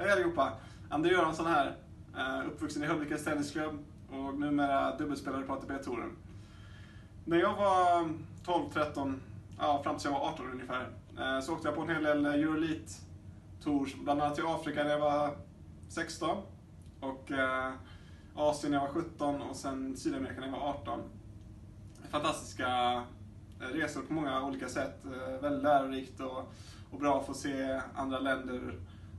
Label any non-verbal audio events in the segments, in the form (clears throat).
Hej allihopa! André Göransson här. Eh, uppvuxen i Höllvikens Tennisklubb och numera dubbelspelare på ATP-touren. När jag var 12, 13, ja, fram tills jag var 18 ungefär, eh, så åkte jag på en hel del Euroleague Tours, bland annat till Afrika när jag var 16 och eh, Asien när jag var 17 och sen Sydamerika när jag var 18. Fantastiska resor på många olika sätt. Väldigt lärorikt och, och bra att få se andra länder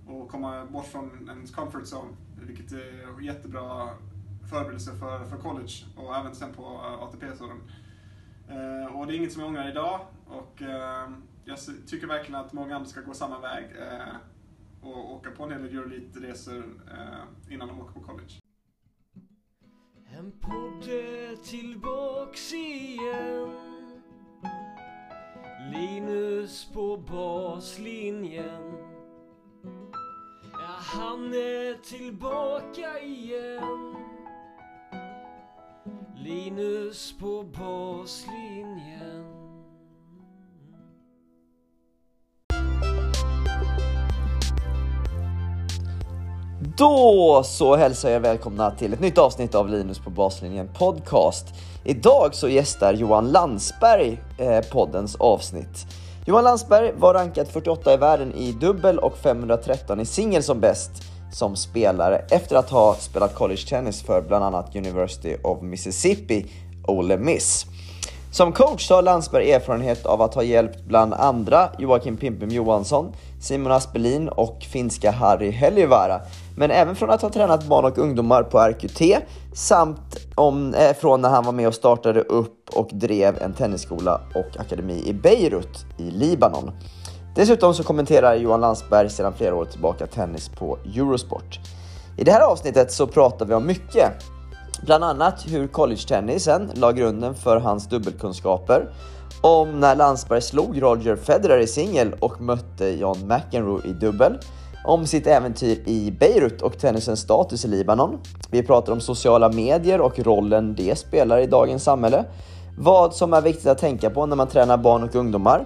och komma bort från ens comfort zone. Vilket är jättebra förberedelse för, för college och även sen på eh, ATP. Sådan. Eh, och det är inget som jag ångrar idag och eh, jag tycker verkligen att många andra ska gå samma väg och åka på en hel del Euroleague-resor innan de åker på college. En podd tillbaks igen Linus på baslinjen han är tillbaka igen Linus på baslinjen Då så hälsar jag välkomna till ett nytt avsnitt av Linus på baslinjen podcast. Idag så gästar Johan Landsberg eh, poddens avsnitt. Johan Landsberg var rankad 48 i världen i dubbel och 513 i singel som bäst som spelare efter att ha spelat college tennis för bland annat University of Mississippi, Ole Miss. Som coach så har Landsberg erfarenhet av att ha hjälpt bland andra Joakim Pimpim Johansson, Simon Aspelin och finska Harry Heliövaara. Men även från att ha tränat barn och ungdomar på RQT samt om, eh, från när han var med och startade upp och drev en tennisskola och akademi i Beirut i Libanon. Dessutom så kommenterar Johan Landsberg sedan flera år tillbaka tennis på Eurosport. I det här avsnittet så pratar vi om mycket. Bland annat hur college-tennisen la grunden för hans dubbelkunskaper, om när Landsberg slog Roger Federer i singel och mötte John McEnroe i dubbel, om sitt äventyr i Beirut och tennisens status i Libanon. Vi pratar om sociala medier och rollen det spelar i dagens samhälle. Vad som är viktigt att tänka på när man tränar barn och ungdomar.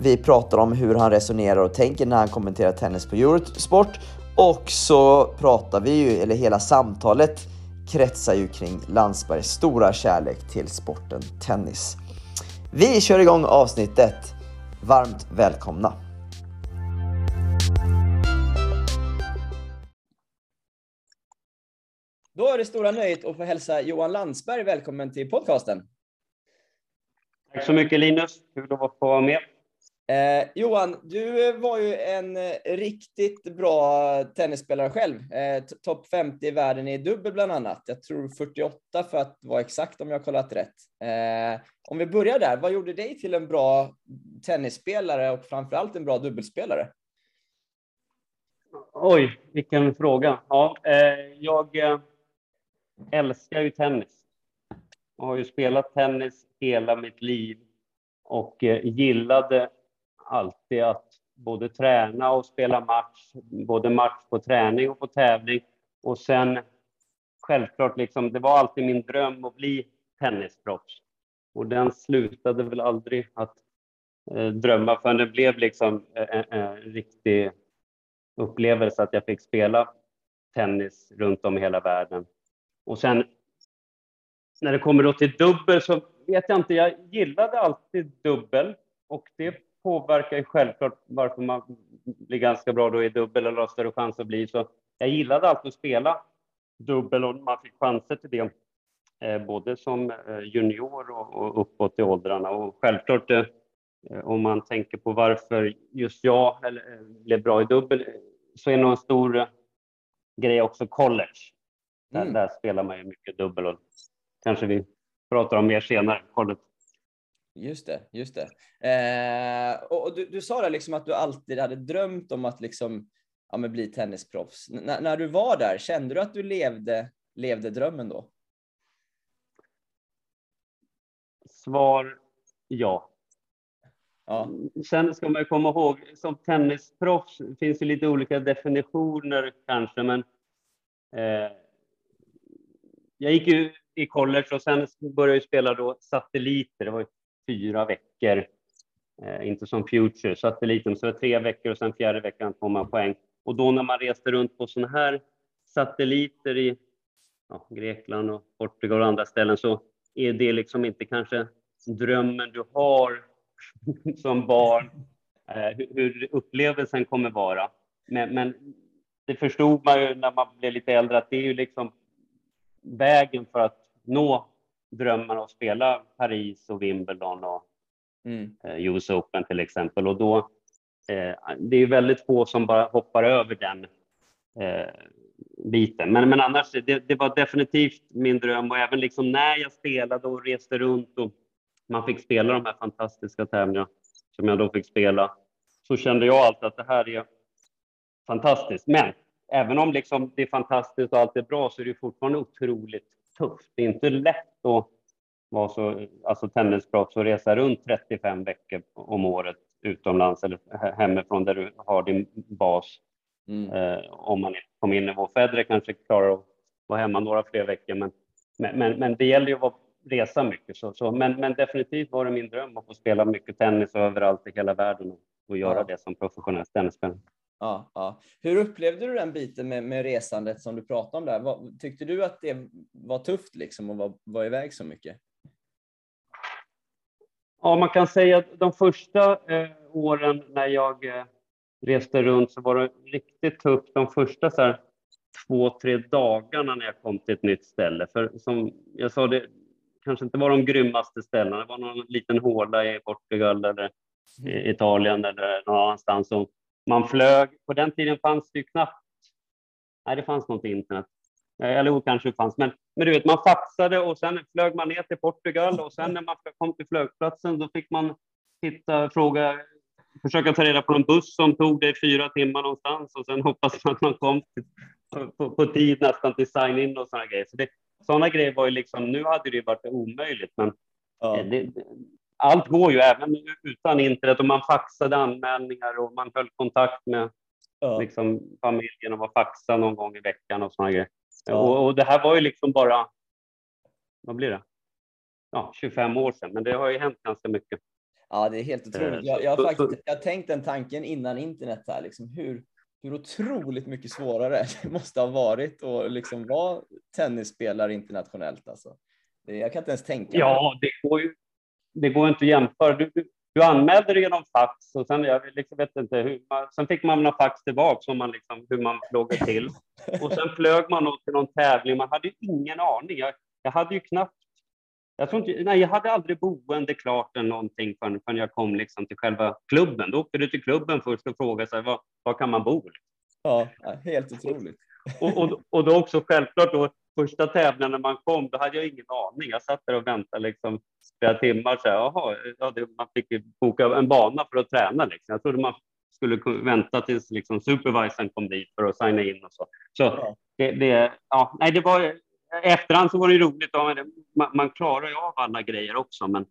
Vi pratar om hur han resonerar och tänker när han kommenterar tennis på Eurosport. Och så pratar vi ju, eller hela samtalet kretsar ju kring Landsbergs stora kärlek till sporten tennis. Vi kör igång avsnittet. Varmt välkomna! Då är det stora nöjet att få hälsa Johan Landsberg välkommen till podcasten. Tack så mycket Linus, kul att få vara med. Eh, Johan, du var ju en eh, riktigt bra tennisspelare själv. Eh, Topp 50 i världen i dubbel bland annat. Jag tror 48 för att vara exakt om jag har kollat rätt. Eh, om vi börjar där, vad gjorde dig till en bra tennisspelare och framförallt en bra dubbelspelare? Oj, vilken fråga. Ja, eh, jag eh, älskar ju tennis. Jag har ju spelat tennis hela mitt liv och eh, gillade alltid att både träna och spela match, både match på träning och på tävling. Och sen självklart, liksom, det var alltid min dröm att bli tennisproffs. Och den slutade väl aldrig att eh, drömma förrän det blev liksom en, en, en riktig upplevelse att jag fick spela tennis runt om i hela världen. Och sen när det kommer då till dubbel så vet jag inte, jag gillade alltid dubbel och det påverkar ju självklart varför man blir ganska bra då i dubbel eller har större chans att bli. Så jag gillade alltid att spela dubbel och man fick chanser till det, eh, både som eh, junior och, uppåt i åldrarna. Och självklart, eh, om man tänker på varför just jag blev bra i dubbel, så är nog en stor grej också college. Där, mm. där spelar man ju mycket dubbel och kanske vi pratar om mer senare, college. Just det, just det. Eh, och du, du sa det liksom att du alltid hade drömt om att liksom, ja, men bli tennisproffs. N när du var där, kände du att du levde, levde drömmen då? Svar ja. ja. Sen ska man komma ihåg, som tennisproffs finns det lite olika definitioner kanske, men eh, jag gick ju i college och sen började jag spela då satelliter. Det var fyra veckor, eh, inte som Future, satelliten, så det var tre veckor och sen fjärde veckan får man poäng. och då när man reste runt på sådana här satelliter i ja, Grekland och Portugal och andra ställen så är det liksom inte kanske drömmen du har (laughs) som barn, eh, hur, hur upplevelsen kommer vara. Men, men det förstod man ju när man blev lite äldre att det är ju liksom vägen för att nå drömmen att spela Paris och Wimbledon och mm. eh, US Open till exempel. Och då, eh, det är väldigt få som bara hoppar över den eh, biten. Men, men annars, det, det, var definitivt min dröm och även liksom när jag spelade och reste runt och man fick spela de här fantastiska tävlingarna som jag då fick spela, så kände jag alltid att det här är fantastiskt. Men även om liksom det är fantastiskt och allt är bra så är det fortfarande otroligt tufft. Det är inte lätt att vara så, alltså tennisproffs och resa runt 35 veckor om året utomlands eller hemifrån där du har din bas. Mm. Eh, om man är på min nivå. Federer kanske klarar att vara hemma några fler veckor, men, men, men, men det gäller ju att resa mycket. Så, så, men, men definitivt var det min dröm att få spela mycket tennis överallt i hela världen och, och göra det som professionell tennisspelare. Ja, ja. Hur upplevde du den biten med, med resandet som du pratade om där? Vad, tyckte du att det var tufft liksom att vara, vara iväg så mycket? Ja, man kan säga att de första eh, åren när jag eh, reste runt så var det riktigt tufft de första så här, två, tre dagarna när jag kom till ett nytt ställe. För som jag sa, det kanske inte var de grymmaste ställena. Det var någon liten håla i Portugal eller i Italien eller någon annanstans. Och man flög. På den tiden fanns det ju knappt. Nej, det fanns något internet. Eller jo, kanske fanns, men, men du vet, man faxade och sen flög man ner till Portugal och sen när man kom till flygplatsen då fick man titta, fråga, försöka ta reda på en buss som tog dig fyra timmar någonstans och sen (laughs) hoppas man att man kom till, på, på, tid nästan till sign-in och sådana grejer. Så det, sådana grejer var ju liksom, nu hade det varit omöjligt, men ja. det, allt går ju även utan internet och man faxade anmälningar och man höll kontakt med ja. liksom, familjen och var faxa någon gång i veckan och sådana grejer. Ja. Och, och, det här var ju liksom bara, vad blir det? Ja, 25 år sedan, men det har ju hänt ganska mycket. Ja, det är helt otroligt. Eh, jag, jag har faktiskt jag har tänkt den tanken innan internet här, liksom hur, hur otroligt mycket svårare (laughs) det måste ha varit att liksom vara tennisspelare internationellt. Alltså. Jag kan inte ens tänka mig. Ja, det går ju det går inte att jämföra. Du, du, du anmälde dig genom fax och sen, jag liksom vet inte hur man, sen fick man några fax tillbaka om man liksom, hur man låg till. (laughs) Och sen flög man till någon tävling. Man hade ingen aning. Jag, jag hade ju knappt jag, tror inte, nej, jag hade aldrig boende klart eller någonting förrän, förrän jag kom liksom till själva klubben. Då åkte du till klubben först och frågade sig var, var kan man bo? Ja, helt otroligt. Och, och, och då också självklart då, första tävlingen när man kom, då hade jag ingen aning. Jag satt där och väntade liksom flera timmar. Så här, jaha, ja, det, man fick boka en bana för att träna. Liksom. Jag trodde man skulle vänta tills liksom, supervisorn kom dit för att signa in och så. Så ja. det, det, ja, nej, det var efterhand så var det roligt. Ja, man, man klarar ju av alla grejer också, men,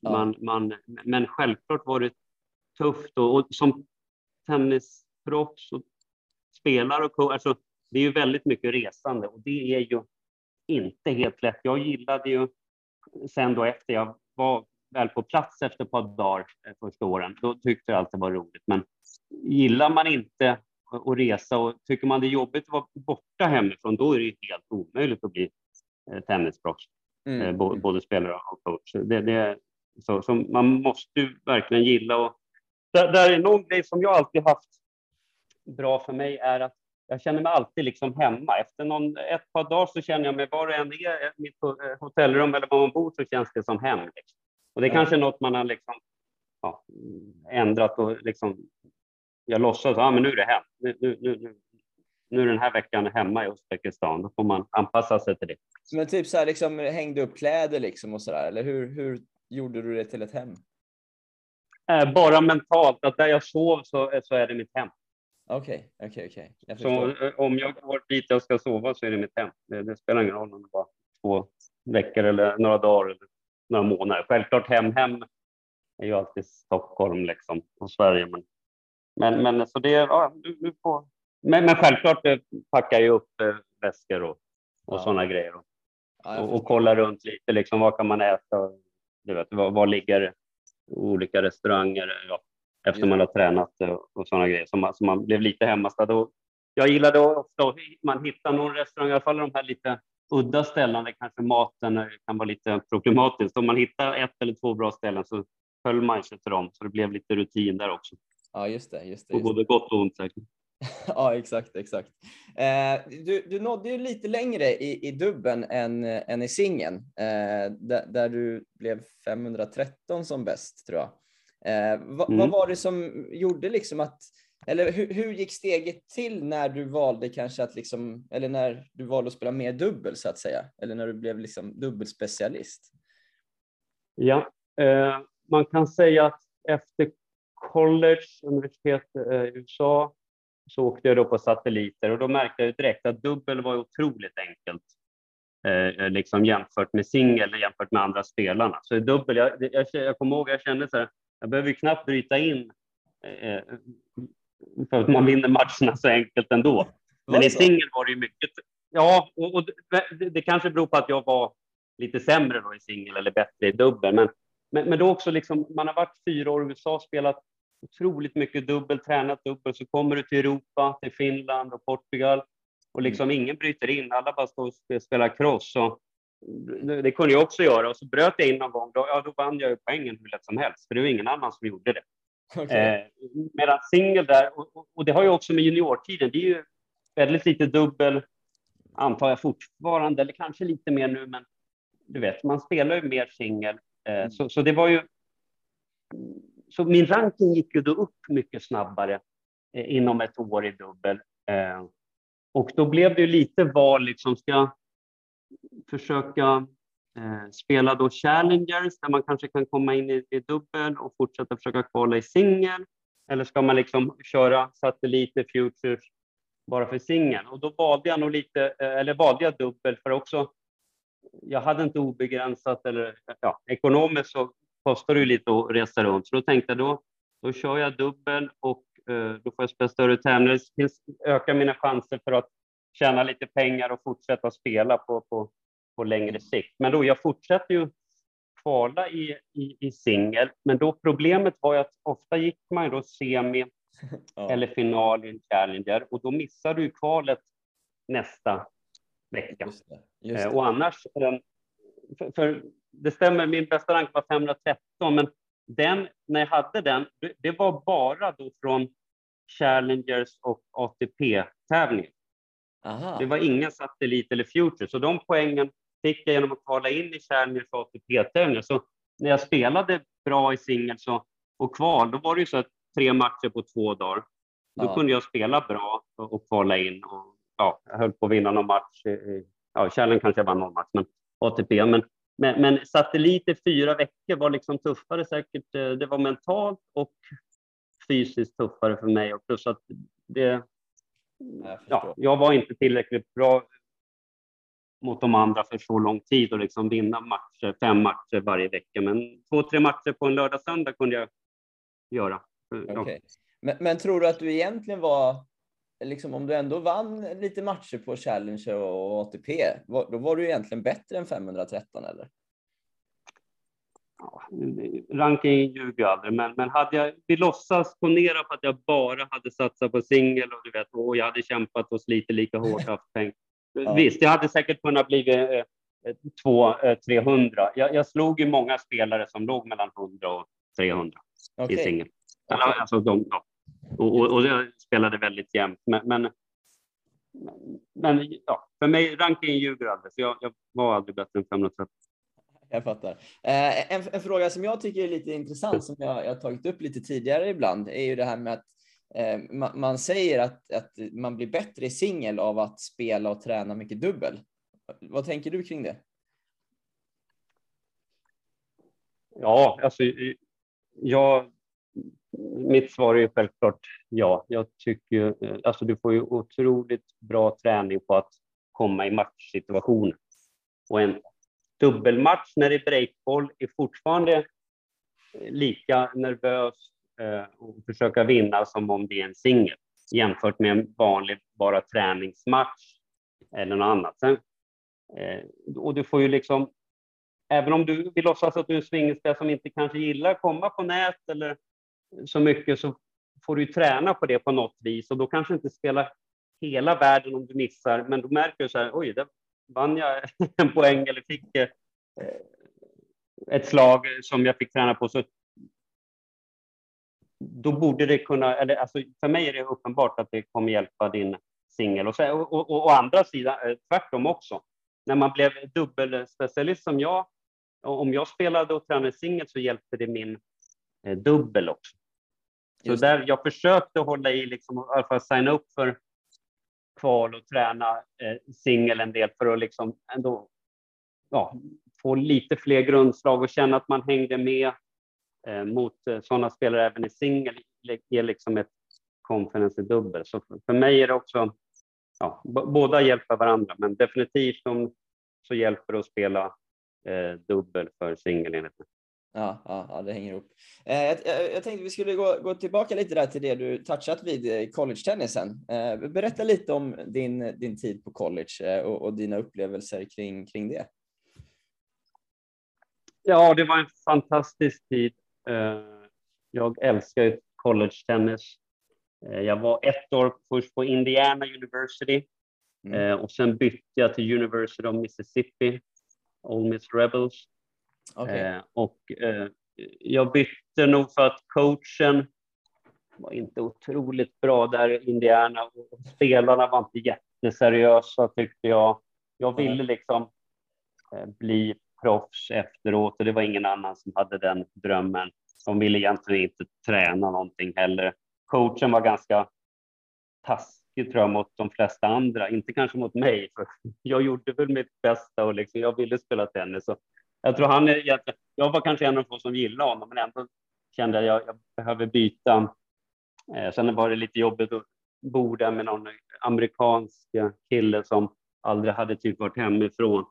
ja. man, man, men självklart var det tufft och, och som tennisproffs och spelare och alltså, det är ju väldigt mycket resande och det är ju inte helt lätt. Jag gillade ju sen då efter jag var väl på plats efter ett par dagar eh, första åren, då tyckte jag alltid var roligt. Men gillar man inte att resa och tycker man det är jobbigt att vara borta hemifrån, då är det helt omöjligt att bli eh, tennisproffs, mm. Eh, både spelare och coach. Det, det, så, så man måste ju verkligen gilla och där, där är någon grej som jag alltid haft bra för mig är att jag känner mig alltid liksom hemma. Efter någon, ett par dagar så känner jag mig, var det än är mitt hotellrum eller var man bor så känns det som hem. Liksom. Och det är kanske något man har liksom, ja, ändrat och liksom, jag låtsas, ja men nu är det hem. Nu, nu, nu, nu är den här veckan hemma i Uzbekistan. Då får man anpassa sig till det. Men typ så här, liksom, hängde upp kläder liksom och så där, eller hur, hur gjorde du det till ett hem? Eh, bara mentalt, att där jag sov så, så är det mitt hem. Okej, okay, okej, okay, okej. Okay. Så om jag går dit jag ska sova så är det mitt hem. Det, det spelar ingen roll om det var två veckor eller några dagar eller några månader. Självklart hem, hem är ju alltid Stockholm liksom och Sverige. Men, men, men så det, ja, du, du får. Men, men självklart eh, packar jag upp eh, väskor och, och ja. sådana grejer. Och, ja, och, och kollar runt lite, liksom, vad kan man äta? Du vet, var, var ligger olika restauranger? Ja, efter man har tränat och, och sådana grejer. Så man, så man blev lite hemmastad. Och jag gillade ofta att man hittar någon restaurang, i alla fall de här lite udda ställena där kanske maten kan vara lite problematisk. Om man hittar ett eller två bra ställen så höll man sig till dem, så det blev lite rutin där också. Ja, just det. Just det just både gott och ont säkert. (laughs) ja, exakt, exakt. Eh, du, du nådde ju lite längre i, i dubben än, än i singeln, eh, där, där, du blev 513 som bäst tror jag. Eh, va, mm. Vad var det som gjorde liksom att, eller hur, hur, gick steget till när du valde kanske att liksom, eller när du valde att spela mer dubbel så att säga, eller när du blev liksom dubbelspecialist? Ja, eh, man kan säga att efter college, universitet eh, i USA, så åkte jag då på satelliter och då märkte jag direkt att dubbel var otroligt enkelt. Eh, liksom jämfört med singel jämfört med andra spelarna. Så i dubbel, jag, jag, jag kommer ihåg, jag kände så här, jag behöver ju knappt bryta in eh, för att man vinner matcherna så enkelt ändå. Men i singel var det ju mycket, ja, och, och det, det, kanske beror på att jag var lite sämre då i singel eller bättre i dubbel, men, men, men då också liksom, man har varit fyra år i USA, spelat otroligt mycket dubbel, tränat dubbel, så kommer du till Europa, till Finland och Portugal och liksom mm. ingen bryter in, alla bara står och spelar cross. Så det, det kunde jag också göra och så bröt jag in någon gång, då, ja, då vann jag ju poängen hur lätt som helst, för det var ingen annan som gjorde det. Okay. Eh, medan singel där, och, och, det har ju också med juniortiden, det är ju väldigt lite dubbel, antar jag fortfarande, eller kanske lite mer nu, men du vet, man spelar ju mer singel. Eh, mm. så, så det var ju så min ranking gick ju då upp mycket snabbare eh, inom ett år i dubbel. Eh, och då blev det ju lite val, liksom, ska jag försöka eh, spela då challengers där man kanske kan komma in i, i dubbel och fortsätta försöka kvala i singel? Eller ska man liksom köra satelliter, futures bara för singel? Och då valde jag nog lite, eh, eller valde jag dubbel för också jag hade inte obegränsat eller ja, ekonomiskt så kostar det ju lite att resa runt. Så då tänkte jag då, då kör jag dubbel och eh, då får jag spela större tävlingar. Ökar mina chanser för att tjäna lite pengar och fortsätta spela på, på, på längre sikt. Men då, jag fortsätter ju kvala i, i, i singel, men då problemet var ju att ofta gick man då semi (laughs) ja. eller final i en Challenger och då missar du kvalet nästa vecka. Just det, just det. Eh, och annars, för, för det stämmer, min bästa rank var 513, men den, när jag hade den, det var bara då från Challengers och ATP-tävlingar. Det var ingen satellit eller future, så de poängen fick jag genom att kvala in i Challengers och ATP-tävlingar. Så när jag spelade bra i singel och kval, då var det ju så att tre matcher på två dagar. Då ja. kunde jag spela bra och, och kvala in. Och, ja, jag höll på att vinna någon match. Ja, Challenger kanske jag vann någon match, men ATP. Men men, men satellit i fyra veckor var liksom tuffare säkert. Eh, det var mentalt och fysiskt tuffare för mig. Och plus att det, jag, ja, jag var inte tillräckligt bra mot de andra för så lång tid och liksom vinna matcher, fem matcher varje vecka. Men två, tre matcher på en lördag, söndag kunde jag göra. Okay. Men, men, tror du att du egentligen var, liksom om du ändå vann lite matcher på Challenger och ATP, då var du egentligen bättre än 513 eller? Ja, ranking ljuger aldrig, men, men hade jag, vi låtsas ponera på att jag bara hade satsat på singel och du vet, och jag hade kämpat och slitit lika hårt, (laughs) haft pengar. Ja. Visst, jag hade säkert kunnat bli eh, 2 eh, 300. Jag, jag slog ju många spelare som låg mellan 100 och 300 okay. i singel. Okay. Alltså, de, ja. och, och, och jag spelade väldigt jämnt, men, men men ja, för mig, rankingen ljuger aldrig, så jag, jag var aldrig bättre än 530. Jag fattar. Eh, en, en, fråga som jag tycker är lite intressant, som jag, jag tagit upp lite tidigare ibland, är ju det här med att eh, Eh, man, man, säger att, att man blir bättre i singel av att spela och träna mycket dubbel. Vad tänker du kring det? Ja, alltså, jag, mitt svar är självklart ja. Jag tycker, eh, alltså du får ju otroligt bra träning på att komma i matchsituationer. Och en dubbelmatch när det är breakboll är fortfarande eh, lika nervös Eh, och försöka vinna som om det är en singel jämfört med en vanlig bara träningsmatch eller något annat. Sen, eh, och du får ju liksom, även om du vill låtsas att du är en swingerspelare som inte kanske gillar att komma på nät eller så mycket så får du ju träna på det på något vis och då kanske inte spela hela världen om du missar, men då märker du så här, oj, där vann jag (laughs) en poäng eller fick eh, ett slag som jag fick träna på. Så då borde det kunna, eller alltså för mig är det uppenbart att det kommer hjälpa din singel. Och, och, och, och å andra sidan, eh, tvärtom också. När man blev dubbelspecialist som jag, om jag spelade och tränade singel så hjälpte det min eh, dubbel också. Så där, jag försökte hålla i, liksom, i alla fall signa upp för kval och träna eh, singel en del för att liksom ändå ja, få lite fler grundslag och känna att man hängde med mot eh, sådana spelare även i singel ger liksom ett conference i dubbel. Så för, mig är det också, ja, båda hjälper varandra, men definitivt om, så hjälper det att spela eh, dubbel för singel enligt mig. Ja, ja, ja, det hänger ihop. Eh, jag, jag, tänkte vi skulle gå, gå tillbaka lite där till det du touchat vid eh, college-tennisen. Eh, berätta lite om din, din tid på college eh, och, och dina upplevelser kring, kring det. Ja, det var en fantastisk tid. Eh, Jag älskar ju college-tennis. Eh, Jag var ett år först på Indiana University Mm. eh, och sen bytte jag till University of Mississippi, Ole Miss Rebels. Eh, Och jag bytte nog för att coachen var inte otroligt bra där i Indiana. Och spelarna var inte jätteseriösa tyckte jag. Jag ville liksom bli proffs efteråt och det var ingen annan som hade den drömmen. De ville egentligen inte träna någonting heller. Coachen var ganska taskig tror jag mot de flesta andra, inte kanske mot mig, (laughs) för jag gjorde väl mitt bästa och liksom, jag ville spela tennis. Så jag tror han är egentligen, jag var kanske en av de få som gillade honom, men ändå kände jag att jag behöver byta. Eh, sen var det lite jobbigt att bo där med någon amerikansk kille som aldrig hade typ varit hemifrån.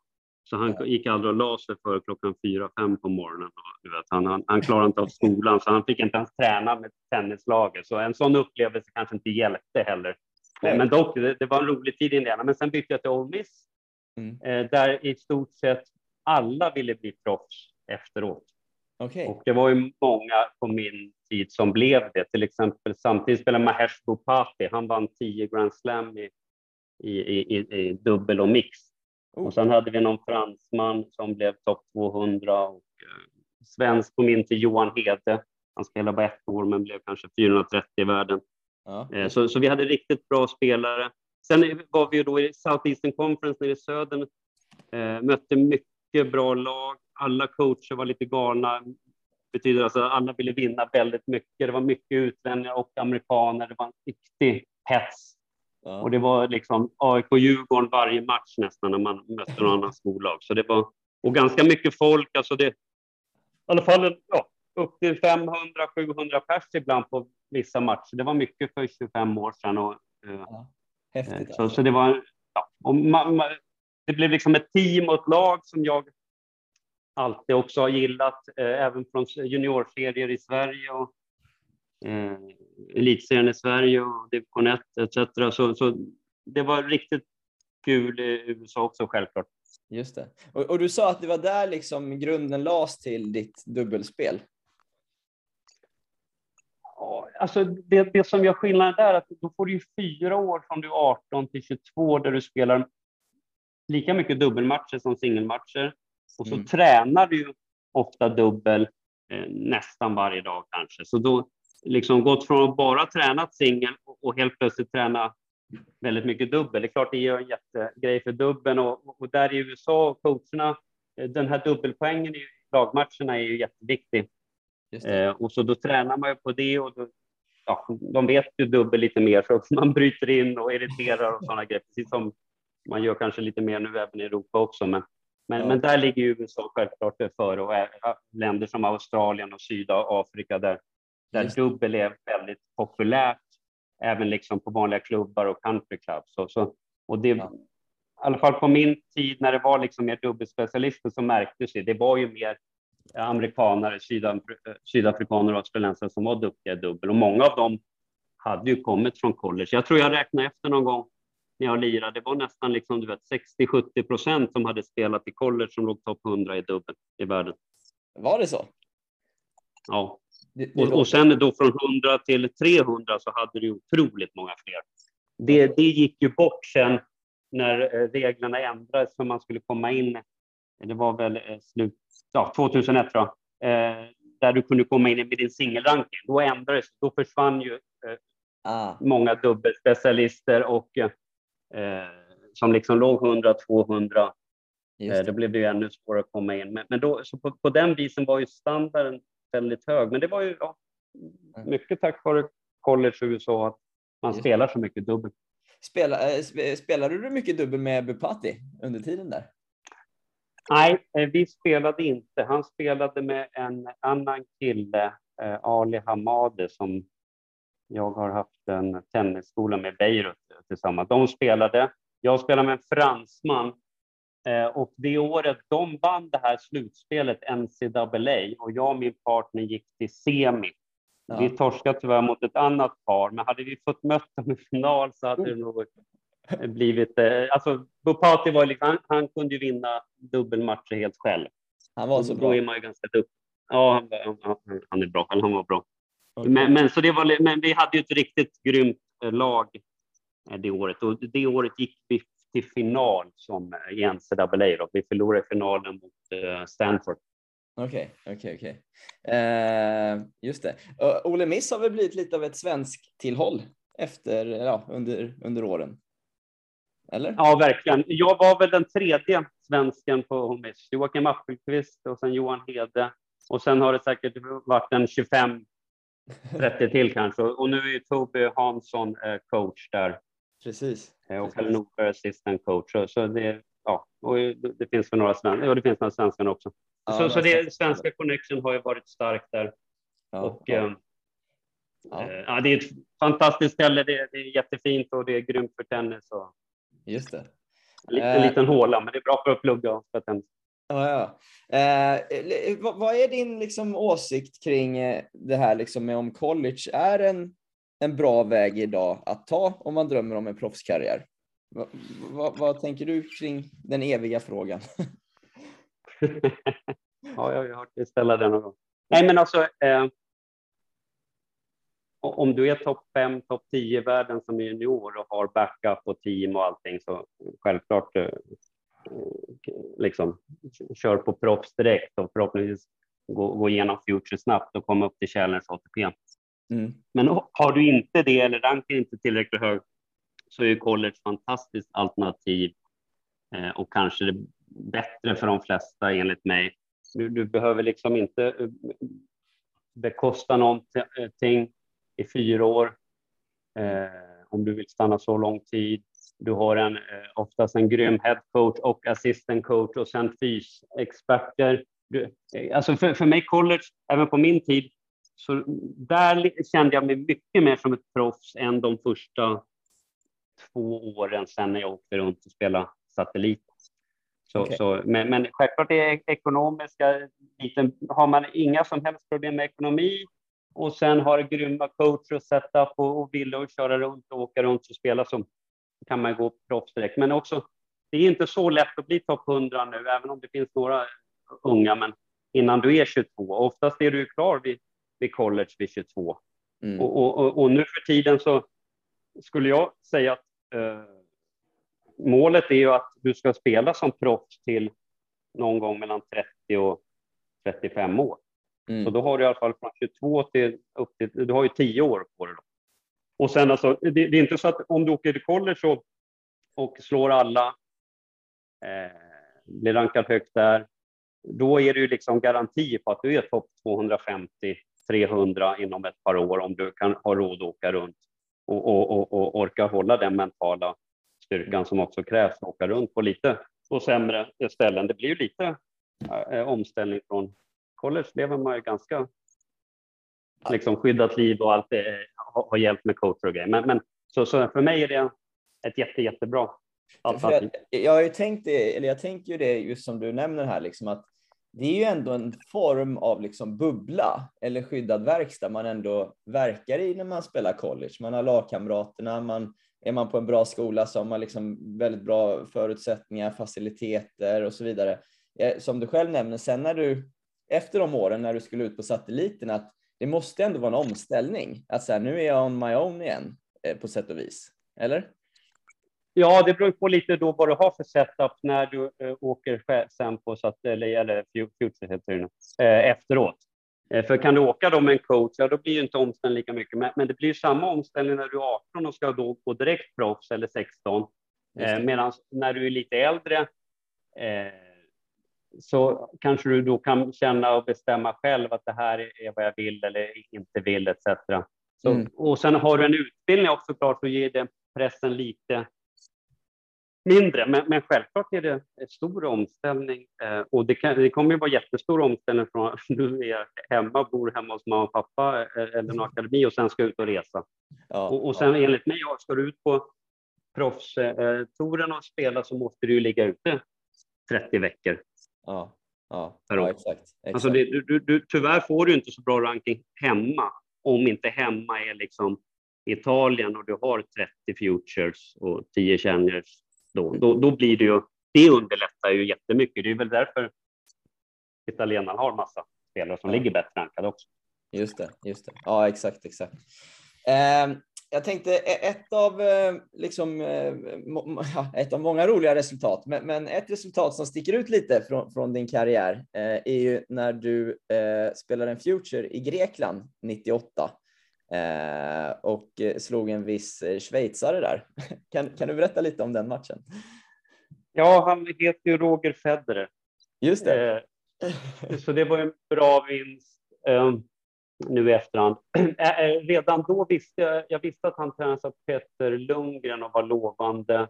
Så han gick aldrig och la sig för klockan fyra, fem på morgonen. Och, du vet, han, han, han klarade inte av skolan, så han fick inte ens träna med tennislaget. Så en sån upplevelse kanske inte hjälpte heller. Men, men dock, det, det var en rolig tid i Indiana. Men sen bytte jag till Ole Miss, Mm. eh, där i stort sett alla ville bli proffs efteråt. Okej. Och det var ju många på min tid som blev det. Till exempel samtidigt spelade Mahesh Bhupathi. Han vann 10 Grand Slam i, i, i, i, i dubbel och mix. Oh. Och sen hade vi någon fransman som blev topp 200 och eh, svensk på min tid Johan Hede. Han spelade bara ett år men blev kanske 430 i världen. Ja. Eh, Så, så vi hade riktigt bra spelare. Sen var vi ju då i Southeastern Conference nere i södern. Eh, mötte mycket bra lag. Alla coacher var lite galna. Betyder alltså att alla ville vinna väldigt mycket. Det var mycket utlänningar och amerikaner. Det var en riktig hets. Ja. Och det var liksom AIK-Djurgården varje match nästan när man mötte någon annan storlag. Så det var, och ganska mycket folk. Alltså det, I alla fall ja, upp till 500-700 pers ibland på vissa matcher. Det var mycket för 25 år sedan. Och, eh, Häftigt. så, alltså. så det var, ja, och ma, ma, det blev liksom ett team och ett lag som jag alltid också har gillat, eh, även från juniorserier i Sverige och eh, elitserien i Sverige och division 1 etc. Så, så det var riktigt kul i USA också självklart. Just det. Och, och du sa att det var där liksom grunden lades till ditt dubbelspel. Ja, Alltså det, det som gör skillnaden där är att då får du ju fyra år från du är 18 till 22 där du spelar lika mycket dubbelmatcher som singelmatcher. Och så Mm. tränar du ju ofta dubbel eh, nästan varje dag kanske. Så då liksom gått från att bara tränat singel och, helt plötsligt träna väldigt mycket dubbel. Det är klart det gör en jättegrej för dubbeln och, och där i USA och coacherna, eh, den här dubbelpoängen i lagmatcherna är ju jätteviktig. Eh, och så då tränar man ju på det och då, ja, de vet ju dubbel lite mer så man bryter in och irriterar och sådana grejer, precis som man gör kanske lite mer nu även i Europa också. Men, men, Ja. men där ligger ju USA självklart före och länder som Australien och Sydafrika där, där Just dubbel är väldigt populärt, även liksom på vanliga klubbar och countryclubs. Så, och det, Ja. I alla fall på min tid när det var liksom mer dubbelspecialister så märktes det. Det var ju mer sydafri- eh, sydafrikaner och australiensare som var duktiga i dubbel och många av dem hade ju kommit från college. Jag tror jag räknade efter någon gång när jag lirade. Det var nästan liksom, du vet, 60-70 procent som hade spelat i college som låg topp 100 i dubbel i världen. Var det så? Ja. Det, det Och, och sen då från 100 till 300 så hade du otroligt många fler. Det, det gick ju bort sen när eh, reglerna ändrades för man skulle komma in. Det var väl eh, slut, ja, 2001 tror jag. Eh, där du kunde komma in med din singelranking. Då ändrades Då försvann ju eh, ah, många dubbelspecialister och eh, som liksom låg 100-200. just Eh, det. då blev det ju ännu svårare att komma in. Men, men då, så på, på den visen var ju standarden väldigt hög. Men det var ju ja, Mm. mycket tack vare college i USA att man spelar så mycket dubbel. Spela, eh, sp- spelade du mycket dubbel med Bupati under tiden där? Nej, eh, vi spelade inte. Han spelade med en annan kille, eh, Ali Hamade, som jag har haft en tennisskola med Beirut tillsammans. De spelade. Jag spelade med en fransman eh, och det året de vann det här slutspelet, NCAA, och jag och min partner gick till semi. Ja. Vi torskade tyvärr mot ett annat par, men hade vi fått mött dem i final så hade det nog blivit... Eh, alltså, Bupati var liksom, han, han kunde ju vinna dubbelmatcher helt själv. Han var så Då bra. är man ju ganska duktig. Ja, han, var- han, han är bra. Han var bra. Men, men, så det var, men vi hade ju ett riktigt grymt eh, lag eh, det året. Och det året gick vi till final som eh, NCAA. Då. Vi förlorade finalen mot eh, Stanford. Okej, okej, okej. Eh, Just det. Och Ole Miss har väl blivit lite av ett svensk tillhåll efter, ja, under, under åren? Eller? Ja, verkligen. Jag var väl den tredje svensken på Home Miss. Joakim Appelqvist och sen Johan Hede. Och sen har det säkert varit en 25 30 till kanske. Och nu är ju Toby Hansson eh, coach där. Precis. Eh, Och. Kalle Nordberg assistant coach. Så, det, ja, och det, finns för några svenskar. Ja, det finns några svenskar också. Ja, så, så det svenska connection har ju varit starkt där. Ja, och, ja. eh, Ja. eh, ja, det är ett fantastiskt ställe. Det, det är jättefint och det är grymt för tennis. Och Just det. en liten, Eh. liten håla, men det är bra för att plugga och spela tennis. Ja, ja. Eh, vad, vad är din liksom, åsikt kring eh, det här liksom, med om college är en, en bra väg idag att ta om man drömmer om en proffskarriär? Va, va, vad tänker du kring den eviga frågan? (laughs) ja, jag har hört dig ställa den någon gång. Nej, men alltså. Eh, om du är topp 5, topp 10 i världen som junior och har backup och team och allting så självklart eh, liksom kör på proffs direkt och förhoppningsvis gå, gå igenom Future snabbt och komma upp till Challenge ATP. Mm. Men har du inte det eller ranken inte tillräckligt hög så är ju college fantastiskt alternativ eh, och kanske det bättre för de flesta enligt mig. Du, du behöver liksom inte eh, bekosta någonting eh, i fyra år eh, om du vill stanna så lång tid. Du har en, eh, oftast en grym headcoach och assistant coach och sen fysexperter. Du, eh, alltså för, för mig college, även på min tid, så där kände jag mig mycket mer som ett proffs än de första två åren sen när jag åkte runt och spelade satellit. Så, Okej. så, men, men självklart är ekonomiska biten, har man inga som helst problem med ekonomi och sen har grymma coacher och setup och, och vill att köra runt och åka runt och spela så kan man gå proffs direkt. Men också, det är inte så lätt att bli topp 100 nu, även om det finns några unga, men innan du är 22. Oftast är du klar vid, vid college vid 22. Mm. Och, och, och, nu för tiden så skulle jag säga att eh, målet är ju att du ska spela som proffs till någon gång mellan 30 och 35 år. Mm. Så då har du i alla fall från 22 till upp till, du har ju 10 år på dig. Då. Och sen alltså, det, det är inte så att om du åker till college och, och slår alla, eh, blir rankad högt där, då är det ju liksom garanti på att du är topp 250, 300 inom ett par år om du kan ha råd att åka runt och, och, och, och orka hålla den mentala styrkan som också krävs att åka runt på lite och sämre ställen. Det blir ju lite eh, omställning från college lever man ju ganska liksom skyddat liv och allt det har, har hjälpt med coacher och grejer. Men, men så, så för mig är det ett jätte, jättebra jag, jag har ju tänkt det, eller jag tänker ju det just som du nämner här, liksom att det är ju ändå en form av liksom bubbla eller skyddad verkstad man ändå verkar i när man spelar college. Man har lagkamraterna, man, är man på en bra skola så har man liksom väldigt bra förutsättningar, faciliteter och så vidare. Som du själv nämner, sen när du efter de åren när du skulle ut på satelliten att det måste ändå vara en omställning. Att så här, nu är jag on my own igen eh, på sätt och vis. Eller? Ja, det beror på lite då vad du har för setup när du eh, åker sen på eller, eller Future heter det nu, eh, efteråt. Eh, för kan du åka då med en coach, ja då blir ju inte omställning lika mycket. Men, men det blir samma omställning när du är 18 och ska då gå direkt proffs eller 16. Just det. Eh, Medan när du är lite äldre eh, så kanske du då kan känna och bestämma själv att det här är vad jag vill eller inte vill etc. Så, Mm. Och sen har du en utbildning också klart så ger den pressen lite mindre. Men, men självklart är det en stor omställning eh, och det, kan, det kommer ju vara jättestor omställning från att du är hemma, bor hemma hos mamma och pappa eh, eller någon akademi och sen ska ut och resa. Ja, Och, och sen enligt mig, ja, ska du ut på proffstouren och spela så måste du ju ligga ute 30 veckor. ja, ja, ja exakt. exakt. Alltså det, du, du, du, tyvärr får du inte så bra ranking hemma om inte hemma är liksom Italien och du har 30 futures och 10 challengers. Då, då, då blir det ju, det underlättar ju jättemycket. Det är väl därför italienarna har massa spelare som Ja. ligger bättre rankade också. Just det, just det. Ja, exakt, exakt. Eh, jag tänkte e- ett av eh, liksom eh, (laughs) ett av många roliga resultat, men, men ett resultat som sticker ut lite från, från din karriär eh, är ju när du eh, spelade en Future i Grekland 98 eh, och eh, slog en viss eh, schweizare där. (laughs) Kan, kan du berätta lite om den matchen? Ja, han heter ju Roger Federer. Just det. Eh, Så det var en bra vinst eh, nu i efterhand. (clears throat) Redan då visste jag, jag visste att han tränades av Peter Lundgren och var lovande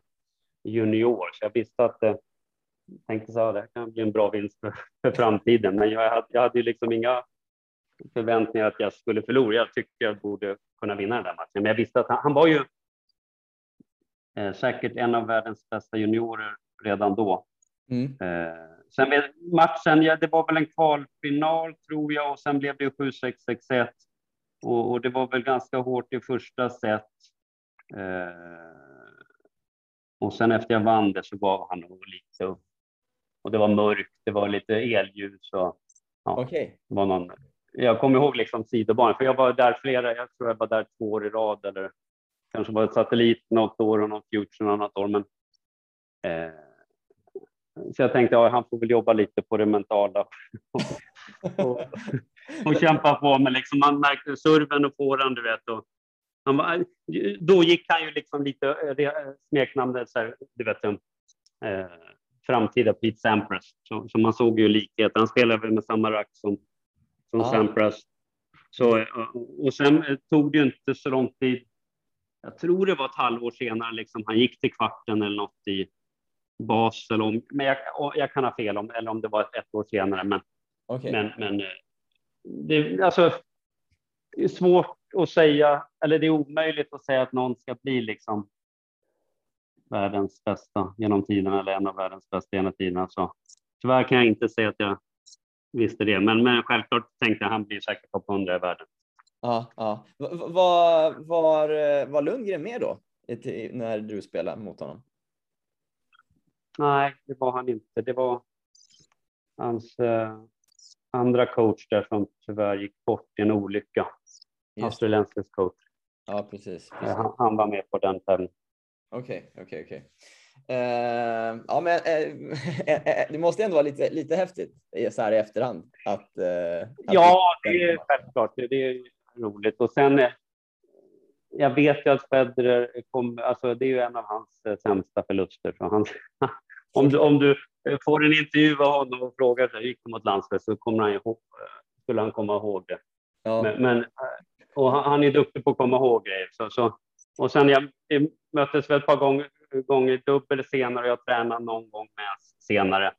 junior. Så jag visste att tänkte så här, det här kan bli en bra vinst för, för framtiden. Men jag hade, jag hade ju liksom inga förväntningar att jag skulle förlora. Jag tyckte jag borde kunna vinna den där matchen. Men jag visste att han, han var ju eh, säkert en av världens bästa juniorer redan då. Mm. Eh, sen matchen, ja, det var väl en kvalfinal tror jag och sen blev det ju 7-6-6-1. Och, och det var väl ganska hårt i första set. Eh, och sen efter jag vann det så gav han nog lite upp. Och det var mörkt, det var lite elljus och Okej. det var någon. Jag kommer ihåg liksom sidobanan, för jag var där flera, jag tror jag var där två år i rad eller kanske var ett satellit något år och något future något annat år. Men, eh, så jag tänkte, ja, han får väl jobba lite på det mentala och, och, och kämpa på. Men liksom, man märkte serven och fåran, du vet. Och, han var, då gick han ju liksom lite eh, eh, smeknamnet, så här, du vet, eh, framtida Pete Sampras. Så, så man såg ju likheter. Han spelade väl med samma rack som, som Ah. Sampras. Så, eh, och sen eh, tog det ju inte så lång tid. Jag tror det var ett halvår senare liksom, han gick till kvarten eller något i Basel. Om, men jag, jag kan ha fel om, eller om det var ett, år senare. Men, Okej. men, men eh, det, alltså, det är svårt att säga, eller det är omöjligt att säga att någon ska bli liksom världens bästa genom tiderna eller en av världens bästa genom tiderna. Så tyvärr kan jag inte säga att jag visste det, men, men självklart tänkte jag han blir säkert topp 100 i världen. Ja, ja. Va- va- Var, var, eh, var Lundgren med då när du spelade mot honom? Nej, det var han inte. Det var hans eh, andra coach där som tyvärr gick bort i en olycka. Australiensisk coach. Ja, precis. precis. Eh, Han, han var med på den tävlingen. Okej, okej, okej. Eh, Ja, men (laughs) eh, eh, det måste ändå vara lite, lite häftigt eh, så här i efterhand att. eh, att Ja, det är självklart. Det är roligt. Och sen, eh, jag vet ju att Federer kom, alltså det är ju en av hans eh, sämsta förluster. Så han, (laughs) om, du, om du eh, får en intervju av honom och frågar hur gick det mot landslaget så kommer han ihåg, eh, skulle han komma ihåg det. Ja, Men, men, eh, och han, är duktig på att komma ihåg grejer. Så, så, och sen jag, möttes väl ett par gånger, gånger dubbel senare och jag tränade någon gång med senare.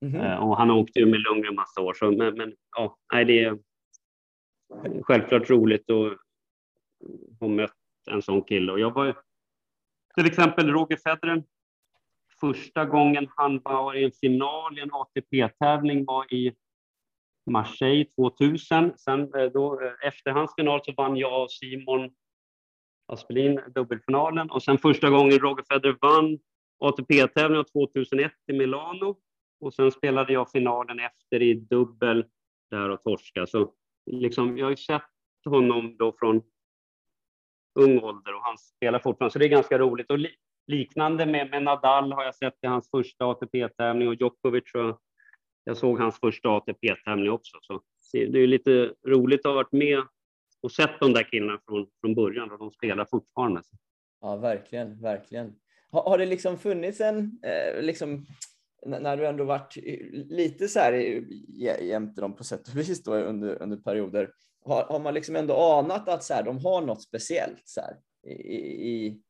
mhm. Eh, Och han åkte ju med Lundgren massa år. Så, men, men ja, nej, det är självklart roligt att ha mött en sån kille. Och jag var ju, till exempel Roger Federer. Första gången han var i en final i en ATP-tävling var i Marseille 2000. Sen eh, då, eh, efter hans final så vann jag och Simon Aspelin dubbelfinalen. Och sen första gången Roger Federer vann ATP-tävlingen 2001 i Milano. Och sen spelade jag finalen efter i dubbel där och torska. Så liksom, jag har ju sett honom då från ung ålder och han spelar fortfarande, så det är ganska roligt. Och li liknande med, med Nadal har jag sett i hans första ATP-tävling och Djokovic och jag såg hans första ATP-tävling också. Så det är lite roligt att ha varit med och sett de där killarna från, från början och de spelar fortfarande. Ja, verkligen, verkligen. Har, har det liksom funnits en, eh, liksom, när du ändå varit lite så här jämte dem på sätt och vis då under, under perioder, har, har man liksom ändå anat att så här, de har något speciellt så här, i, i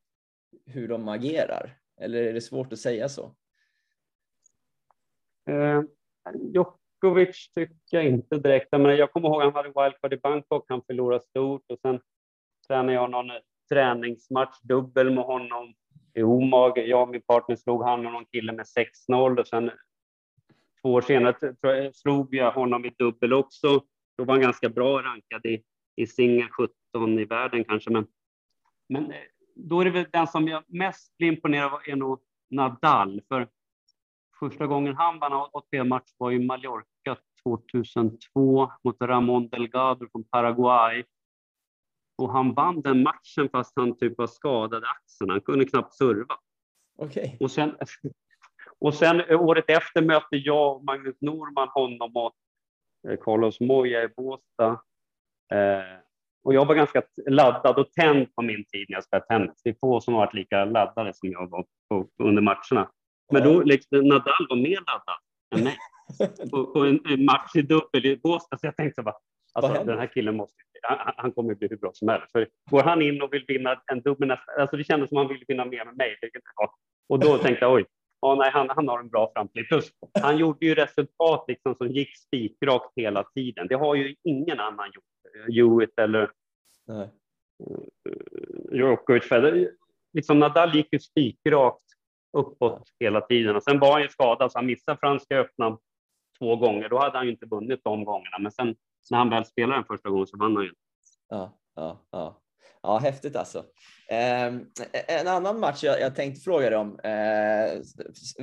hur de agerar? Eller är det svårt att säga så? Eh, Djokovic tycker jag inte direkt. Men jag kommer ihåg att han hade wildcard i Bangkok. Han förlorade stort och sen tränade jag någon eh, träningsmatch dubbel med honom i Omag. Jag och min partner slog han och någon kille med 6-0 och sen eh, två år senare slog jag honom i dubbel också. Då var han ganska bra rankad i, i singel 17 i världen kanske, men, men eh, då är det väl den som jag mest blir imponerad av är nog Nadal, för första gången han vann ATP-match var i Mallorca 2002 mot Ramon Delgado från Paraguay. Och han vann den matchen fast han typ var skadad i axeln. Han kunde knappt serva. Okay. Och, sen, (laughs) och sen året efter mötte jag och Magnus Norman honom och eh, Carlos Moya i Båstad. Eh, och jag var ganska laddad och tänd på min tid när jag spelade tennis. Det är få som har varit lika laddade som jag var på, under matcherna. Men då liksom, Nadal var mer laddad än mig (laughs) på, på en, en, match i dubbel i Båstad. Så jag tänkte bara, alltså, den här killen måste, han, han kommer bli hur bra som helst. För går han in och vill vinna en dubbel nästa, alltså det kändes som han ville vinna mer med mig. Och då tänkte jag, oj, ja, nej, han, han har en bra framtid. Plus, han gjorde ju resultat liksom som gick spikrakt hela tiden. Det har ju ingen annan gjort. Hewitt eller nej. Djokovic. Liksom Nadal gick ju spikrakt uppåt hela tiden. Och sen var han ju skadad, så han missade Franska öppna två gånger. Då hade han ju inte vunnit de gångerna. Men sen när han väl spelade den första gången så vann han ju. Ja, ja, ja. Ja, häftigt alltså. Eh, en annan match jag, jag tänkte fråga dig om eh,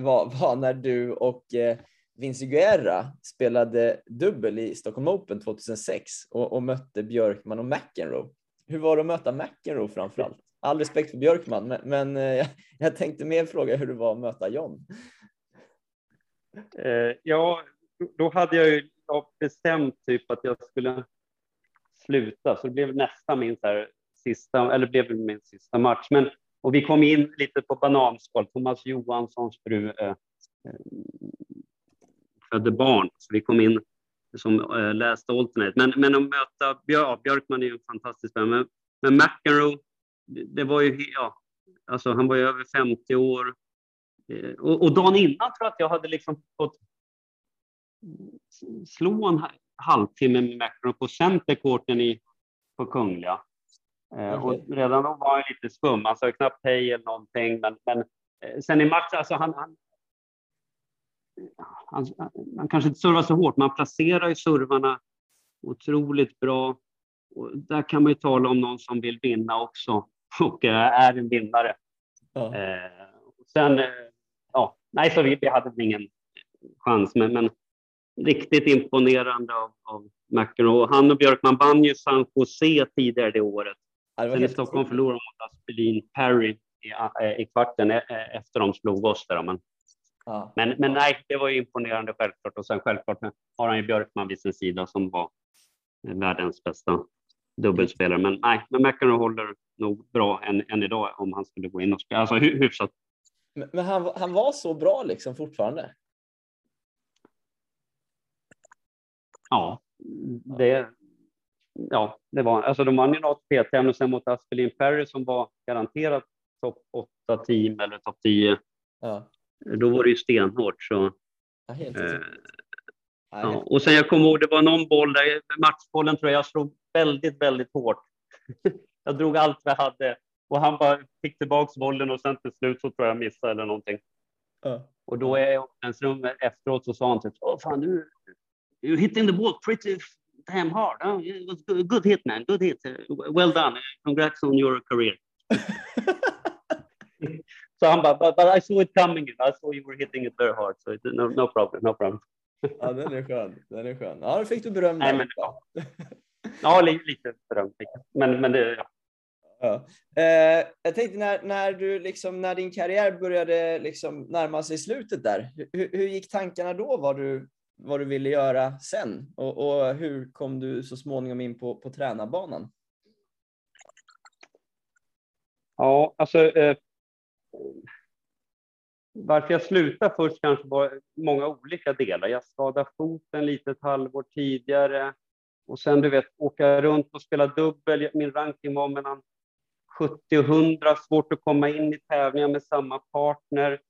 var, var, när du och eh, Vinci Guerra spelade dubbel i Stockholm Open 2006 och, och mötte Björkman och McEnroe. Hur var det att möta McEnroe framför allt? All respekt för Björkman, men, men eh, jag tänkte mer fråga hur det var att möta John. Eh, ja, då hade jag ju bestämt typ att jag skulle sluta, så det blev nästan min så sista, eller blev min sista match. Men, och vi kom in lite på bananskal. Thomas Johanssons fru eh, eh födde barn, så vi kom in som eh, läste alternate. Men, men att möta Björ, Björkman är ju en fantastisk men, men McEnroe det var ju, ja, alltså han var ju över 50 år. Eh, och, och dagen innan tror jag att jag hade liksom fått slå en halvtimme med Macron på centercourten i, på Kungliga. Eh, och redan då var han lite skum, han sa knappt hej eller någonting. Men, men eh, sen i matchen, alltså han, han, han, han kanske inte servar så hårt, men han placerar ju servarna otroligt bra. Och där kan man ju tala om någon som vill vinna också och eh, är en vinnare. Ja. Eh, sen, eh, ja, nej, så vi, vi hade ingen chans, men, men riktigt imponerande av, av McEnroe. Han och Björkman vann ju San Jose tidigare det året. Ja, Sen i Stockholm förlorade de mot Aspelin Perry i, i kvarten efter de slog oss. Där, men, ja. men, men nej, det var ju imponerande självklart. Och sen självklart har han ju Björkman vid sin sida som var världens bästa dubbelspelare. Men nej, men McEnroe håller nog bra än, än idag om han skulle gå in och spela. Alltså hyfsat. Men, men han, han var så bra liksom fortfarande? Ja, det, ja, det var Alltså de vann ju en ATP-tävling sen mot Aspelin Perry som var garanterat topp 8 team eller topp 10. Ja. Då var det ju stenhårt. Så, ja, eh, ja. Och sen jag kommer ihåg, det var någon boll där, matchbollen tror jag, jag slog väldigt, väldigt hårt. (laughs) jag drog allt vi hade och han bara fick tillbaks bollen och sen till slut så tror jag missade eller någonting. Uh. Och då är jag i omklädningsrummet efteråt så sa han typ, åh fan du, you're hitting the ball pretty damn hard. Oh, it was good, good hit man, good hit. Well done, congrats on your career. (laughs) so han bara, but, but I saw it coming, I saw you were hitting it very hard, so no, no problem, no problem. Ja, den är skön. Den är skön. Ja, då fick du beröm Nej, men, ja. ja, li- lite beröm. Men, men det, ja. Ja. Eh, jag tänkte när, när, du liksom, när din karriär började liksom närma sig slutet där, hur, hur gick tankarna då vad du, vad du ville göra sen? Och, och hur kom du så småningom in på, på tränarbanan? Ja, alltså. Eh, varför jag slutade först kanske var många olika delar. Jag skadade foten lite ett halvår tidigare och sen du vet åka runt och spela dubbel. Min ranking var mellan 70 och 100. Svårt att komma in i tävlingar med samma partner.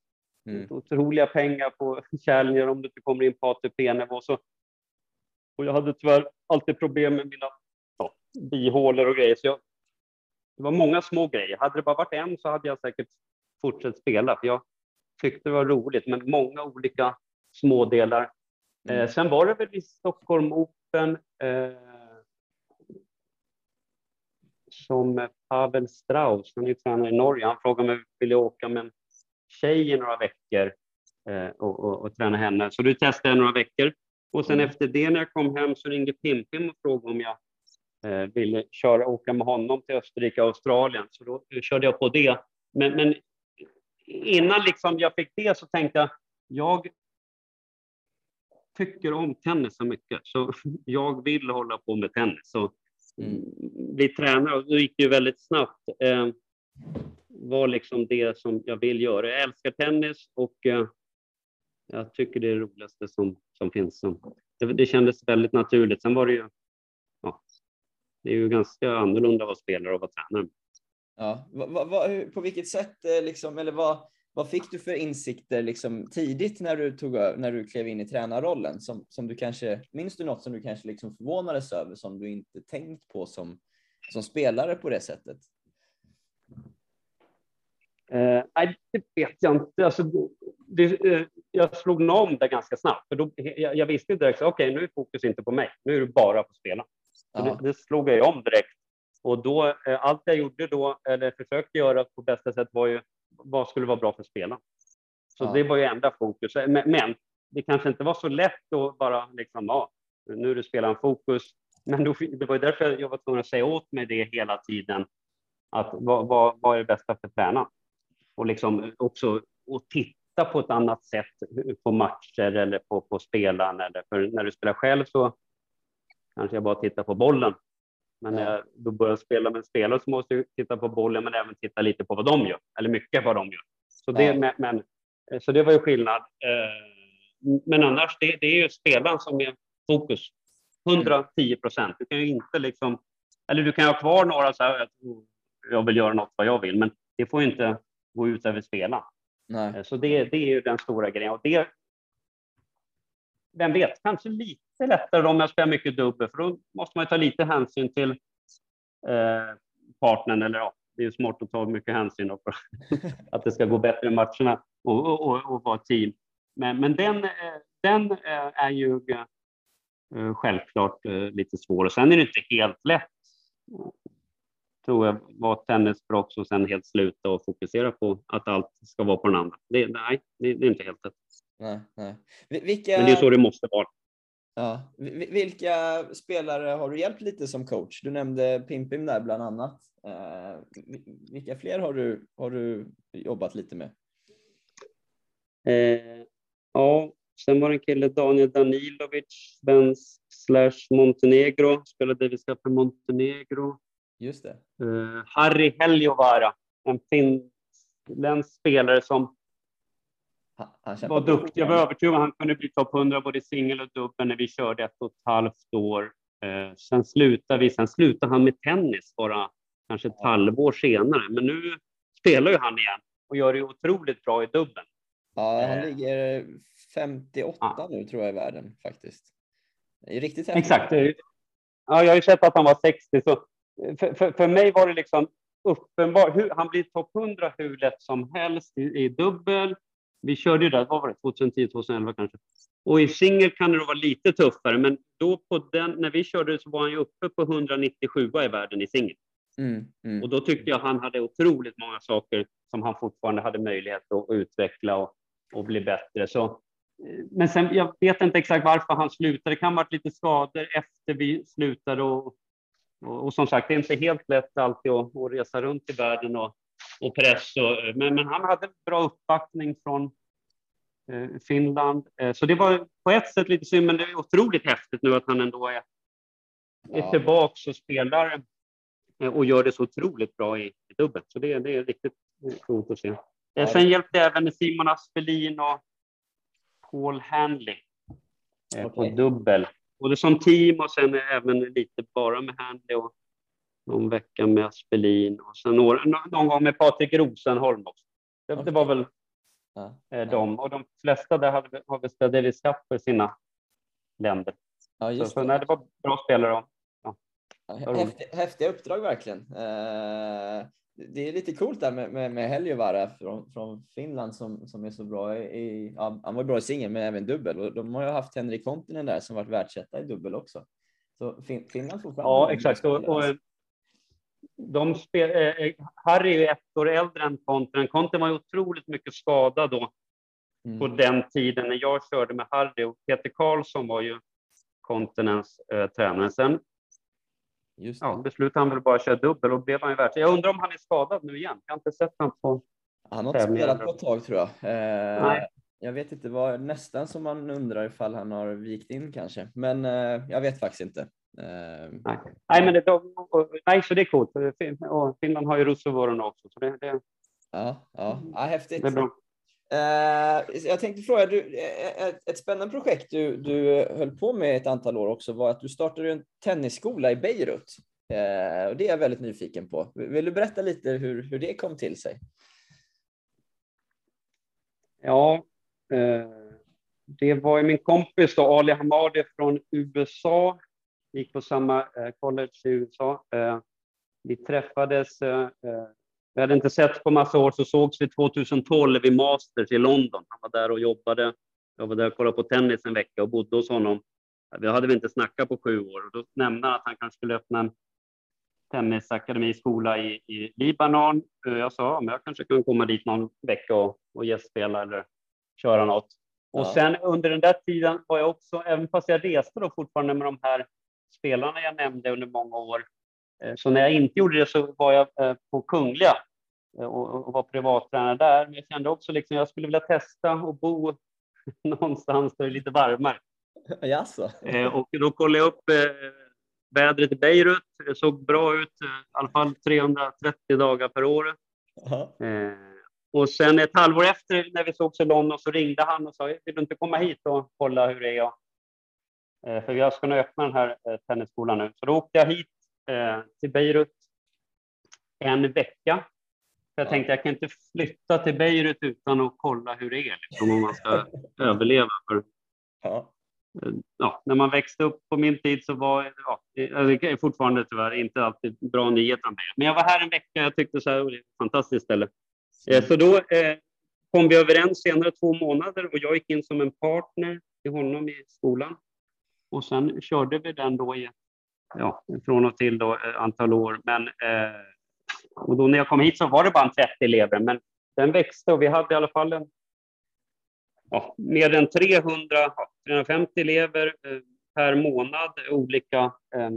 Mm. Otroliga pengar på Challenger om du inte kommer in på ATP-nivå. Så, och jag hade tyvärr alltid problem med mina ja, bihålor och grejer. Så jag, det var många små grejer. Hade det bara varit en så hade jag säkert fortsatt spela, för jag tyckte det var roligt, men många olika smådelar. Mm. Eh, sen var det väl i Stockholm Open eh, som Pavel Strauss, han är ju tränare i Norge, han frågade mig om jag ville åka med en tjej i några veckor eh, och, och, och träna henne. Så du testade jag några veckor. Och sen Mm. efter det när jag kom hem så ringde Pim-Pim och frågade om jag eh, ville köra, åka med honom till Österrike och Australien. Så då körde jag på det. Men, men innan liksom jag fick det så tänkte jag, jag tycker om tennis så mycket, så jag vill hålla på med tennis. Så Mm. bli tränare, och då gick det ju väldigt snabbt. Eh, var liksom det som jag vill göra. Jag älskar tennis och eh, jag tycker det är det roligaste som, som finns. Så det, det kändes väldigt naturligt. Sen var det ju, ja, det är ju ganska annorlunda att vara spelare och vara tränare. Ja, va, va, va, hur- på vilket sätt, eh, liksom, eller vad, vad fick du för insikter liksom, tidigt när du, tog, när du klev in i tränarrollen? Som, som du kanske, minns du något som du kanske liksom förvånades över som du inte tänkt på som, som spelare på det sättet? Eh, nej, det vet jag inte. Alltså, det, eh, jag slog nog om det ganska snabbt. För då, jag, jag visste direkt, så, okej, nu är fokus inte på mig. Nu är det bara på att spela. Så Ja. det, det slog jag om direkt. Och då, eh, allt jag gjorde då, eller försökte göra på bästa sätt, var ju vad skulle vara bra för spelarna. Så Ja. det var ju enda fokus. Men, men det kanske inte var så lätt att bara liksom, ja, nu är det spelaren fokus. Men då, det var ju därför jag var tvungen att säga åt mig det hela tiden. Att vad, vad, vad är det bästa för tränaren? Och liksom också att titta på ett annat sätt på matcher eller på, på spelaren. Eller för när du spelar själv så kanske jag bara tittar på bollen. Men Ja. när jag då börjar spela med spelare så måste jag titta på bollen men även titta lite på vad de gör. Eller mycket vad de gör. Så det, Ja. men, men, så det var ju skillnad. Eh, Men annars, det, det är ju spelaren som är fokus. 110 procent. Du kan ju inte liksom... Eller du kan ha kvar några så här, oh, jag vill göra något vad jag vill, men det får ju inte gå ut över spelaren. Nej. Eh, Så det, det är ju den stora grejen. Och det, vem vet, kanske lite lättare om jag spelar mycket dubbel, för då måste man ju ta lite hänsyn till eh, partnern. Eller ja, det är ju smart att ta mycket hänsyn då för (laughs) att det ska gå bättre i matcherna och, och, och, och vara team. Men, men den, eh, den eh, är ju eh, självklart lite svår. Och sen är det inte helt lätt, tror jag, vara tennisproffs och sen helt sluta och fokusera på att allt ska vara på den andra. Det, nej, det är inte helt lätt. Nej, nej. Vi- Vilka, Men det är så det måste vara. ja, vi- vilka spelare har du hjälpt lite som coach? Du nämnde Pimpim där bland annat. Eh, vi- vilka fler har du, har du jobbat lite med? Eh, ja, sen var det en kille, Daniel Danilovic, svensk slash Montenegro, spelade Davis Cup för Montenegro. Just det. Eh, Harry Heljovaara, en finländsk spelare som Han, han var duktig. Jag var övertygad om att han kunde bli topp 100 både singel och dubbel när vi körde ett och ett halvt år. Eh, sen slutade vi. Sen slutade han med tennis bara kanske ett halvår senare. Men nu spelar ju han igen och gör det otroligt bra i dubbeln. Ja, han Eh. ligger 58 Ja. nu tror jag i världen faktiskt. Det är riktigt häftigt. Exakt. Ja, jag har ju sett att han var 60, så för, för, för mig var det liksom uppenbart. Han blir topp 100 hur lätt som helst i, i dubbel. Vi körde ju där, vad var det, 2010, 2011 kanske. Och i singel kan det då vara lite tuffare, men då på den, när vi körde så var han ju uppe på 197 i världen i singel. Mm, mm. Och då tyckte jag han hade otroligt många saker som han fortfarande hade möjlighet att utveckla och, och bli bättre. Så men sen, jag vet inte exakt varför han slutade. Det kan ha varit lite skador efter vi slutade och, och, och som sagt, det är inte helt lätt alltid att, att resa runt i världen och, och press. Och, men, men han hade bra uppbackning från eh, Finland, eh, så det var på ett sätt lite synd, men det är otroligt häftigt nu att han ändå är, är Ja. tillbaks och spelar eh, och gör det så otroligt bra i, i dubbel. Så det, det är riktigt coolt att se. Sen hjälpte även Simon Aspelin och Paul Hanley på Okej. dubbel. Både som team och sen även lite bara med Hanley och någon vecka med Aspelin och sen några, nå- någon gång med Patrik Rosenholm också. Det, Okej. det var väl Ja. eh, de. Och de flesta där hade, har väl spelat Davis Cup för sina länder. Ja, Så, just så det. nej, det var bra spelare. Ja, häftiga, häftiga uppdrag verkligen. Eh, det är lite coolt där med, med, med Heliövaara från, från Finland som, som är så bra i, ja, han var bra i singel men även dubbel och de har ju haft Henrik Kontinen där som varit världsetta i dubbel också. Så fin, Finland får fram Ja, exakt. Och, och. De spel, eh, eh, Harry är ju ett år äldre än Konten. Konten var ju otroligt mycket skadad då Mm. på den tiden när jag körde med Harry och Peter Karlsson var ju Kontinens eh, tränare. Sen Just det. ja, beslutade han väl bara köra dubbel och blev han ju världs. Jag undrar om han är skadad nu igen. Jag har inte sett honom på. Han har inte spelat på ett tag tror jag. Eh, Nej. Jag vet inte vad, nästan som man undrar ifall han har vikt in kanske, men eh, jag vet faktiskt inte. Eh, Nej, nej men det, nej, så det är coolt. Och Finland har ju Russovuorona också, så det, det, ja, ja, ja, häftigt. det är bra. Eh, jag tänkte fråga, du, eh, ett, ett spännande projekt du, du höll på med ett antal år också var att du startade en tennisskola i Beirut. Eh, och det är jag väldigt nyfiken på. Vill du berätta lite hur, hur det kom till sig? Ja, eh, det var ju min kompis då, Ali Hamadi från USA. Gick på samma eh, college i USA. Eh, vi träffades, eh, vi hade inte sett på massa år, så sågs vi 2012 i Masters i London. Han var där och jobbade. Jag var där och kollade på tennis en vecka och bodde hos honom. Vi hade väl inte snackat på sju år och då nämnde han att han kanske skulle öppna en tennisakademiskola i, i Libanon. Jag sa, men jag kanske kan komma dit någon vecka och, och gästspela eller köra något. Och Ja. sen under den där tiden var jag också, även fast jag reste då fortfarande med de här spelarna jag nämnde under många år, eh, så när jag inte gjorde det så var jag eh, på Kungliga eh, och, var privattränare där. Men jag kände också liksom, jag skulle vilja testa och bo (laughs) någonstans där det är lite varmare. (laughs) Jaså? Och då kollade jag upp vädret i Beirut. Det såg bra ut, i alla fall 330 dagar per år. Eh, och sen ett halvår efter när vi sågs i London så ringde han och sa, vill du inte komma hit och kolla hur det är? Eh, för jag ska nu öppna den här eh, tennisskolan nu. Så då åkte jag hit eh, till Beirut en vecka. För jag Ja. tänkte jag kan inte flytta till Beirut utan att kolla hur det är, liksom, om man ska (laughs) överleva. För Ja. ja, när man växte upp på min tid så var ja, det är fortfarande tyvärr inte alltid bra nyheter om det. Men jag var här en vecka. Jag tyckte så här, "Oj, det är ett fantastiskt ställe. Så då eh, kom vi överens senare två månader och jag gick in som en partner till honom i skolan. Och sen körde vi den då i ja, från och till då, eh, antal år. Men, eh, och då när jag kom hit så var det bara en 30 elever, men den växte och vi hade i alla fall en ja, mer än 300, ja, 350 elever eh, per månad, olika, eh,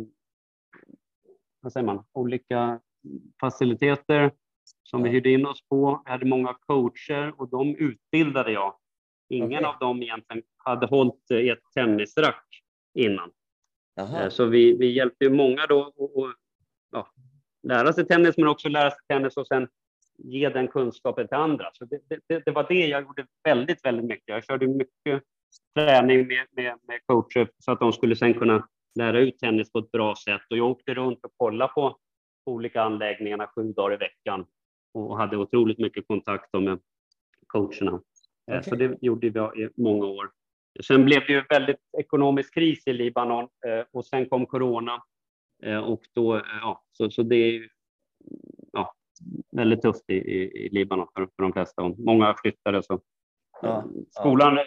vad säger man, olika faciliteter som vi hyrde in oss på. Vi hade många coacher och de utbildade jag. Ingen Okej. av dem egentligen hade hållit i ett tennisrack innan. Jaha. Eh, Så vi, vi hjälpte ju många då att ja, lära sig tennis, men också lära sig tennis och sen ge den kunskapen till andra. Så det, det, det var det jag gjorde väldigt, väldigt mycket. Jag körde mycket träning med, med, med coacher så att de skulle sen kunna lära ut tennis på ett bra sätt. Och jag åkte runt och kollade på olika anläggningarna sju dagar i veckan och hade otroligt mycket kontakt med coacherna. Eh, Så det gjorde vi i många år. Sen blev det ju väldigt ekonomisk kris i Libanon eh, och sen kom corona. Eh, Och då, eh, ja, så, så det är ja, väldigt tufft i, i, i Libanon för, för de flesta. Och många flyttade. Så. Ja, Skolan eh,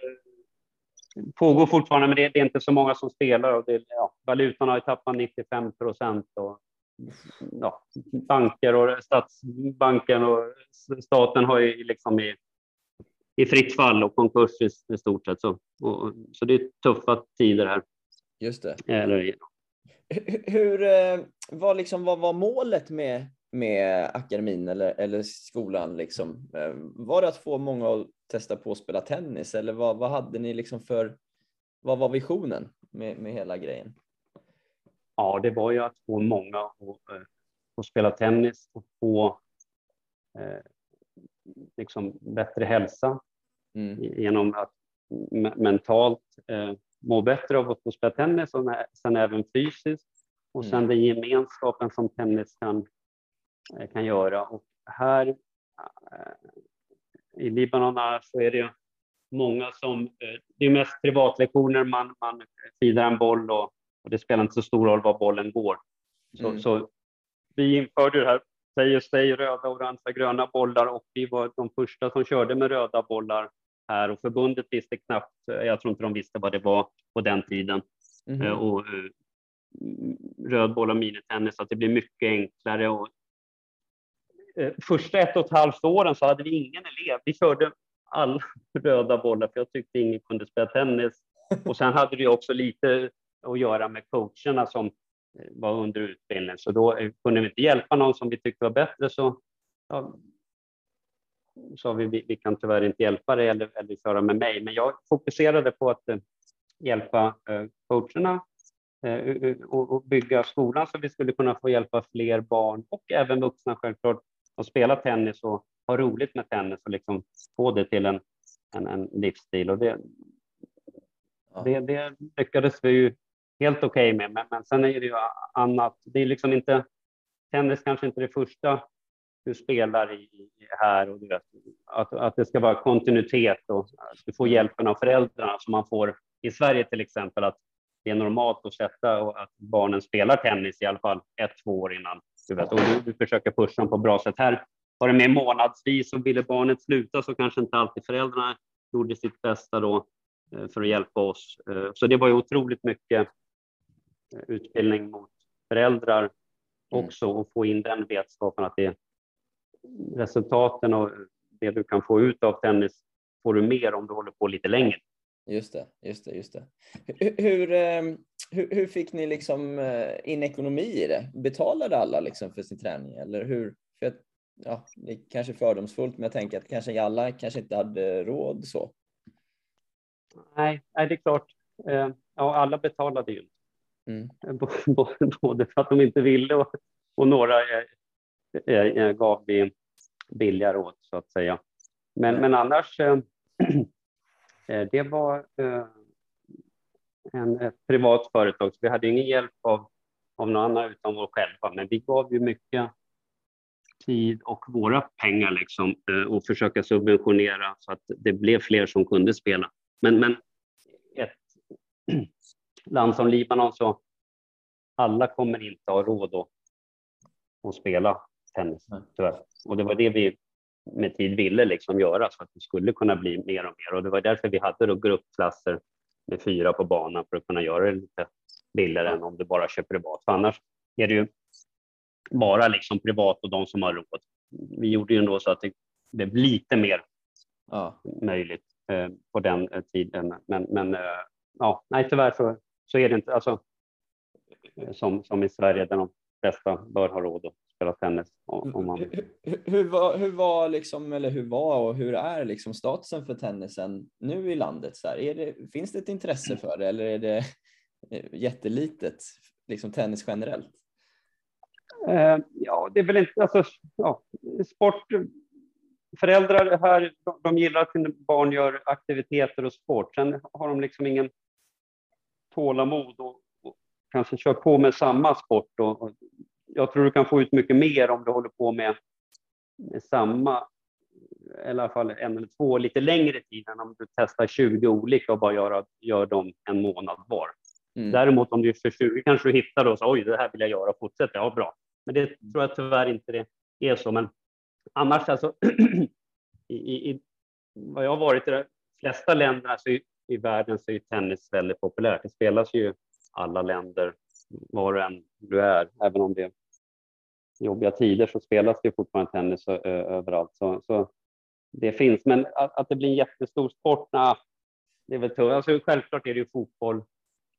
pågår fortfarande, men det, det är inte så många som spelar. Och det, ja, valutan har ju tappat 95 procent. Och, ja, banker och Stadsbanken och staten har ju liksom i, i fritt fall och konkurs i, i stort sett. Så, och, så det är tuffa tider här. Just det. Eller, Hur, eh, vad, liksom, vad var målet med, med akademin eller, eller skolan? Liksom? Eh, Var det att få många att testa på att spela tennis eller vad, vad hade ni liksom för, vad var visionen med, med hela grejen? ja, det var ju att få många att, eh, att spela tennis och få eh, liksom bättre hälsa Mm. genom att me- mentalt eh, må bättre av att få spela tennis och sen även fysiskt. Och sen Mm. den gemenskapen som tennis kan, eh, kan göra. Och här eh, i Libanon så är det många som, eh, det är mest privatlektioner, man, man fidar en boll och, och det spelar inte så stor roll var bollen går. Så, Mm. så vi införde det här, säg och säg, röda, orangea, gröna bollar och vi var de första som körde med röda bollar här och förbundet visste knappt, jag tror inte de visste vad det var på den tiden. Eh, Och eh, röd boll och minitennis, så att det blir mycket enklare. Och, eh, första ett och ett halvt åren så hade vi ingen elev. Vi körde alla (laughs) röda bollar för jag tyckte ingen kunde spela tennis. (laughs) Och sen hade det också lite att göra med coacherna som eh, var under utbildning. Så då eh, kunde vi inte hjälpa någon som vi tyckte var bättre så ja, sa vi, vi, vi kan tyvärr inte hjälpa dig eller, eller köra med mig. Men jag fokuserade på att eh, hjälpa eh, coacherna eh, och, bygga skolan så vi skulle kunna få hjälpa fler barn och även vuxna självklart att spela tennis och ha roligt med tennis och liksom få det till en, en, en livsstil. Och det, Ja. det, det lyckades vi ju helt okej med, men, men sen är det ju annat. Det är liksom inte, tennis kanske inte det första du spelar i, här och du vet, att, att det ska vara kontinuitet och du får hjälpen av föräldrarna som man får i Sverige till exempel, att det är normalt att sätta och att barnen spelar tennis i alla fall ett, två år innan. Du vet, och du, du försöker pusha dem på bra sätt. Här var det med månadsvis och ville barnet sluta så kanske inte alltid föräldrarna gjorde sitt bästa då eh, för att hjälpa oss. Eh, Så det var ju otroligt mycket eh, utbildning mot föräldrar Mm. också och få in den vetskapen att det resultaten och det du kan få ut av tennis får du mer om du håller på lite längre. Just det, just det, just det. Hur, hur, eh, hur, hur fick ni liksom eh, in ekonomi i det? Betalade alla liksom för sin träning eller hur? För att, ja, det är kanske fördomsfullt, men jag tänker att kanske alla kanske inte hade råd så. Nej, nej det är klart. Eh, Ja, alla betalade ju. Mm. Både för att de inte ville och, och några Eh, eh, gav vi billiga råd så att säga. Men, men annars, eh, (clears throat) eh, det var eh, en, ett privat företag, så vi hade ingen hjälp av, av någon annan utan vår själva. Men vi gav ju mycket tid och våra pengar liksom eh, och försöka subventionera så att det blev fler som kunde spela. Men, men ett (clears throat) land som Libanon så alla kommer inte ha råd att, att spela tennis Nej. tyvärr. Och det var det vi med tid ville liksom göra så att det skulle kunna bli mer och mer. Och det var därför vi hade då gruppklasser med fyra på banan för att kunna göra det lite billigare än om du bara kör privat. För annars är det ju bara liksom privat och de som har råd. Vi gjorde ju ändå så att det blev lite mer Ja, möjligt eh, på den eh, tiden. Men, men eh, ja, nej, tyvärr så, så är det inte alltså, som, som i Sverige där de flesta bör ha råd att spela tennis. Om, man, hur, hur, var, hur var liksom, eller hur var och hur är liksom statusen för tennisen nu i landet? Så det, finns det ett intresse för det eller är det eh, jättelitet, liksom tennis generellt? Eh, ja, det är väl inte... Alltså, ja, sport... Föräldrar här, de, de gillar att sina barn gör aktiviteter och sport. Sen har de liksom ingen tålamod och kanske kör på med samma sport. Och, och jag tror du kan få ut mycket mer om du håller på med, med samma, i alla fall en eller två lite längre tid än om du testar 20 olika och bara gör, gör dem en månad var. Mm. Däremot om du är 20 kanske du hittar och så, oj, det här vill jag göra, fortsätt, ja bra. Men det tror jag tyvärr inte det är så. Men annars alltså, (clears throat) i, i, vad jag har varit i de flesta länderna så i, i världen så är ju tennis väldigt populärt. Det spelas ju alla länder, var och en du är, även om det är jobbiga tider så spelas det fortfarande tennis överallt. Så, så det finns. Men att, att det blir en jättestor sport, nah, det är väl tufft. Alltså, självklart är det ju fotboll.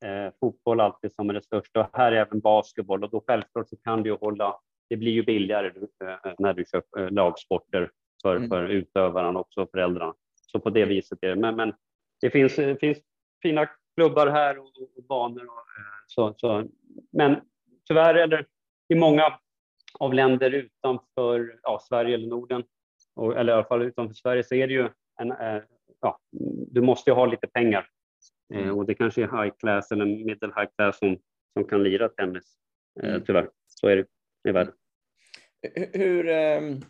Eh, fotboll alltid som är det största och här är även basketboll och då självklart så kan du ju hålla. Det blir ju billigare eh, när du kör eh, lagsporter för, mm. för utövaren också föräldrarna. Så på det viset är det. Men, men det finns, det finns fina klubbar här och, och banor. Och, eh, så, så. Men tyvärr, eller i många av länder utanför ja, Sverige eller Norden, och, eller i alla fall utanför Sverige, så är det ju en, eh, ja, du måste ju ha lite pengar. Eh, mm. och det kanske är high class eller middle high class som, som kan lira tennis, mm. tyvärr. Så är det i världen. Hur, ehm,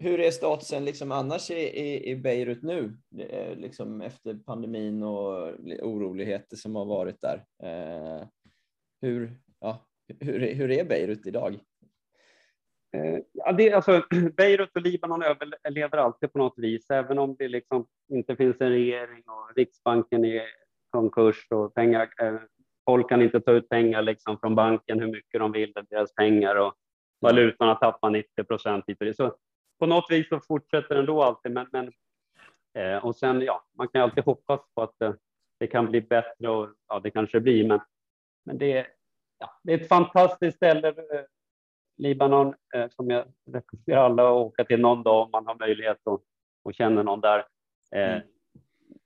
hur är statusen liksom annars i, i, i Beirut nu, eh, liksom efter pandemin och oroligheter som har varit där? Eh, hur, ja, hur, hur är Beirut idag? Eh, ja, det, alltså, (clears throat) Beirut och Libanon överlever alltid på något vis, även om det liksom inte finns en regering och Riksbanken är konkurs och pengar, eh, folk kan inte ta ut pengar liksom från banken hur mycket de vill, deras pengar och valutan har tappat 90 procent. Så på något vis så fortsätter den då alltid, men, men eh, och sen ja, man kan alltid hoppas på att eh, det kan bli bättre och ja, det kanske blir, men, men det, ja, det är ett fantastiskt ställe, eh, Libanon, eh, som jag rekommenderar alla att åka till någon dag om man har möjlighet och, och känner någon där. Eh, mm.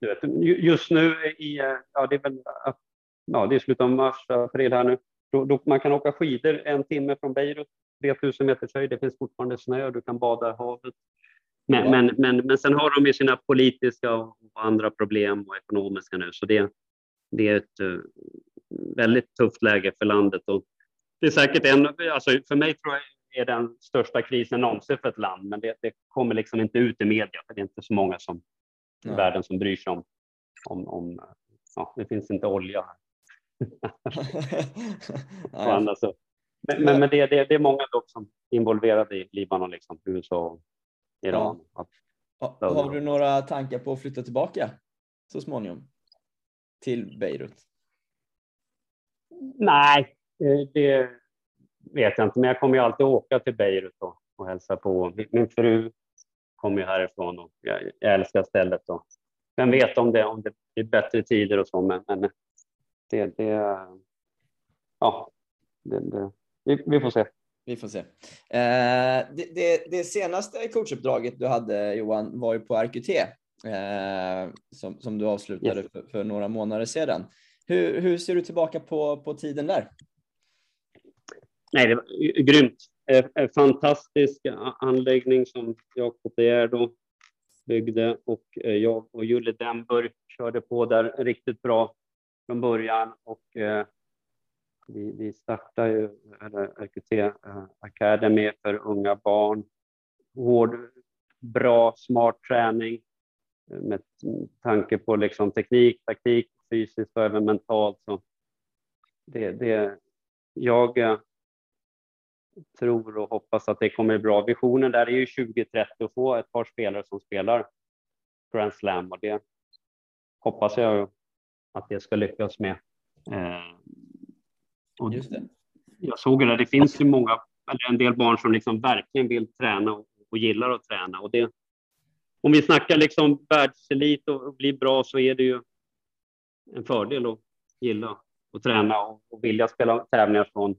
du vet, just nu i, eh, ja, det är väl, ja, det är slutet av mars, april här nu, då, då, man kan åka skidor en timme från Beirut 3000 meters höjd, det finns fortfarande snö och du kan bada i havet. Men, ja. men, men, men sen har de ju sina politiska och andra problem och ekonomiska nu, så det, det är ett uh, väldigt tufft läge för landet. Och det är säkert en, alltså för mig tror jag är den största krisen någonsin för ett land, men det, det kommer liksom inte ut i media, för det är inte så många som, i världen som bryr sig om, om, om ja, det finns inte olja här. (laughs) så. Men, men, men det, det, det, är många dock som är involverade i Libanon, liksom, USA och Iran. Ja. Har du några tankar på att flytta tillbaka så småningom till Beirut? Nej, det vet jag inte, men jag kommer ju alltid åka till Beirut och, och hälsa på. Min fru kommer ju härifrån och jag, jag älskar stället. Och vem vet om det, om det blir bättre tider och så, men, men det, det, ja, det, det, vi, vi får se. Vi får se. Eh, det, det, det, senaste coachuppdraget du hade Johan var ju på RQT eh, som, som du avslutade yes. för, för, några månader sedan. Hur, hur ser du tillbaka på, på tiden där? Nej, det var grymt. Eh, fantastisk anläggning som Jakob De byggde och eh, jag och Julle Denburg körde på där riktigt bra från början och eh, vi, vi startar ju RQT eh, Academy för unga barn. Hård, bra, smart träning eh, med tanke på liksom teknik, taktik, fysiskt och även mentalt. Så det, det, jag eh, tror och hoppas att det kommer bra. Visionen där är ju 2030 att få ett par spelare som spelar Grand Slam och det hoppas jag att det ska lyckas med. Och Just det. Jag såg det, det finns ju många, eller en del barn som liksom verkligen vill träna och, och gillar att träna. Och det, om vi snackar liksom världselit och, och bli bra så är det ju en fördel att gilla och träna och, och vilja spela tävlingar från,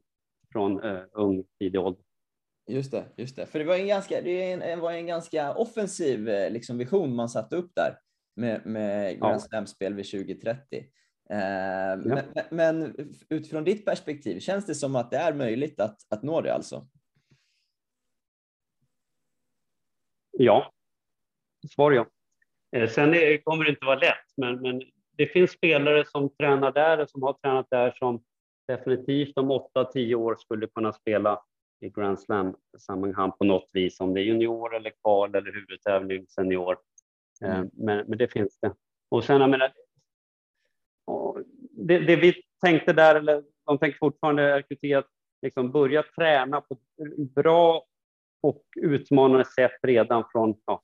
från uh, ung tidig ålder. Just det, just det. För det var en ganska, det var en ganska offensiv eh, liksom, vision man satte upp där med, med Grand Slam-spel vid 2030. Eh, ja. men, men, utifrån ditt perspektiv, känns det som att det är möjligt att, att nå det alltså? Ja, svar ja. Eh, sen är, kommer det inte vara lätt, men, men det finns spelare som tränar där och som har tränat där som definitivt om 8-10 år skulle kunna spela i Grand Slam-sammanhang på något vis, om det är junior eller kval eller huvudtävling senior. Eh, mm. Men, men det finns det. Och sen, jag menar, det, det, vi tänkte där, eller de tänker fortfarande RQT, att liksom börja träna på ett bra och utmanande sätt redan från ja,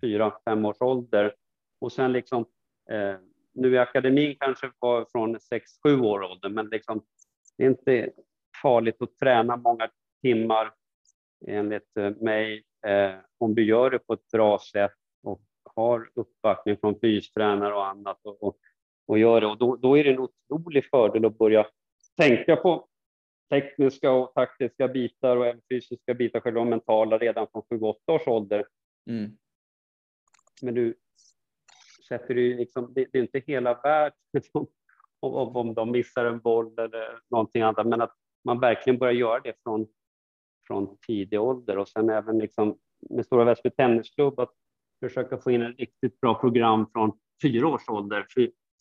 fyra, fem års ålder. Och sen liksom, eh, nu i akademin kanske var från sex, sju år ålder, men liksom, det är inte farligt att träna många timmar enligt eh, mig, eh, om du gör det på ett bra sätt och har uppbackning från fystränare och annat och, och, och gör det. Och då, då är det en otrolig fördel att börja tänka på tekniska och taktiska bitar och även fysiska bitar, själva mentala, redan från 7-8 års ålder. Mm. Men du sätter ju liksom, det, det är inte hela världen (laughs) om, om, om de missar en boll eller någonting annat, men att man verkligen börjar göra det från, från tidig ålder och sen även liksom med Stora Väsby Tennisklubb att försöka få in en riktigt bra program från fyra års ålder,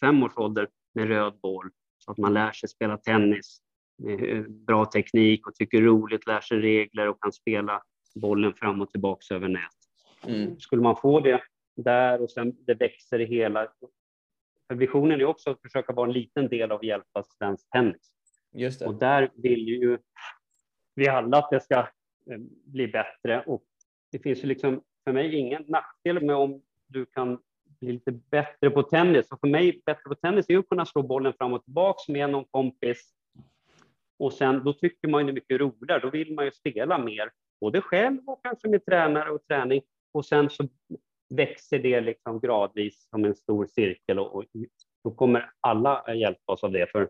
fem års ålder med röd boll så att man lär sig spela tennis med bra teknik och tycker roligt, lär sig regler och kan spela bollen fram och tillbaks över nät. Mm. Skulle man få det där och sen det växer i hela. För visionen är också att försöka vara en liten del av hjälpa svensk tennis. Just det. Och där vill ju vi alla att det ska eh, bli bättre och det finns ju liksom för mig ingen nackdel med om du kan bli lite bättre på tennis. Och för mig, bättre på tennis är att kunna slå bollen fram och tillbaks med någon kompis. Och sen, då tycker man ju det är mycket roligare. Då vill man ju spela mer, både själv och kanske med tränare och träning. Och sen så växer det liksom gradvis som en stor cirkel och, och då kommer alla hjälpa oss av det. För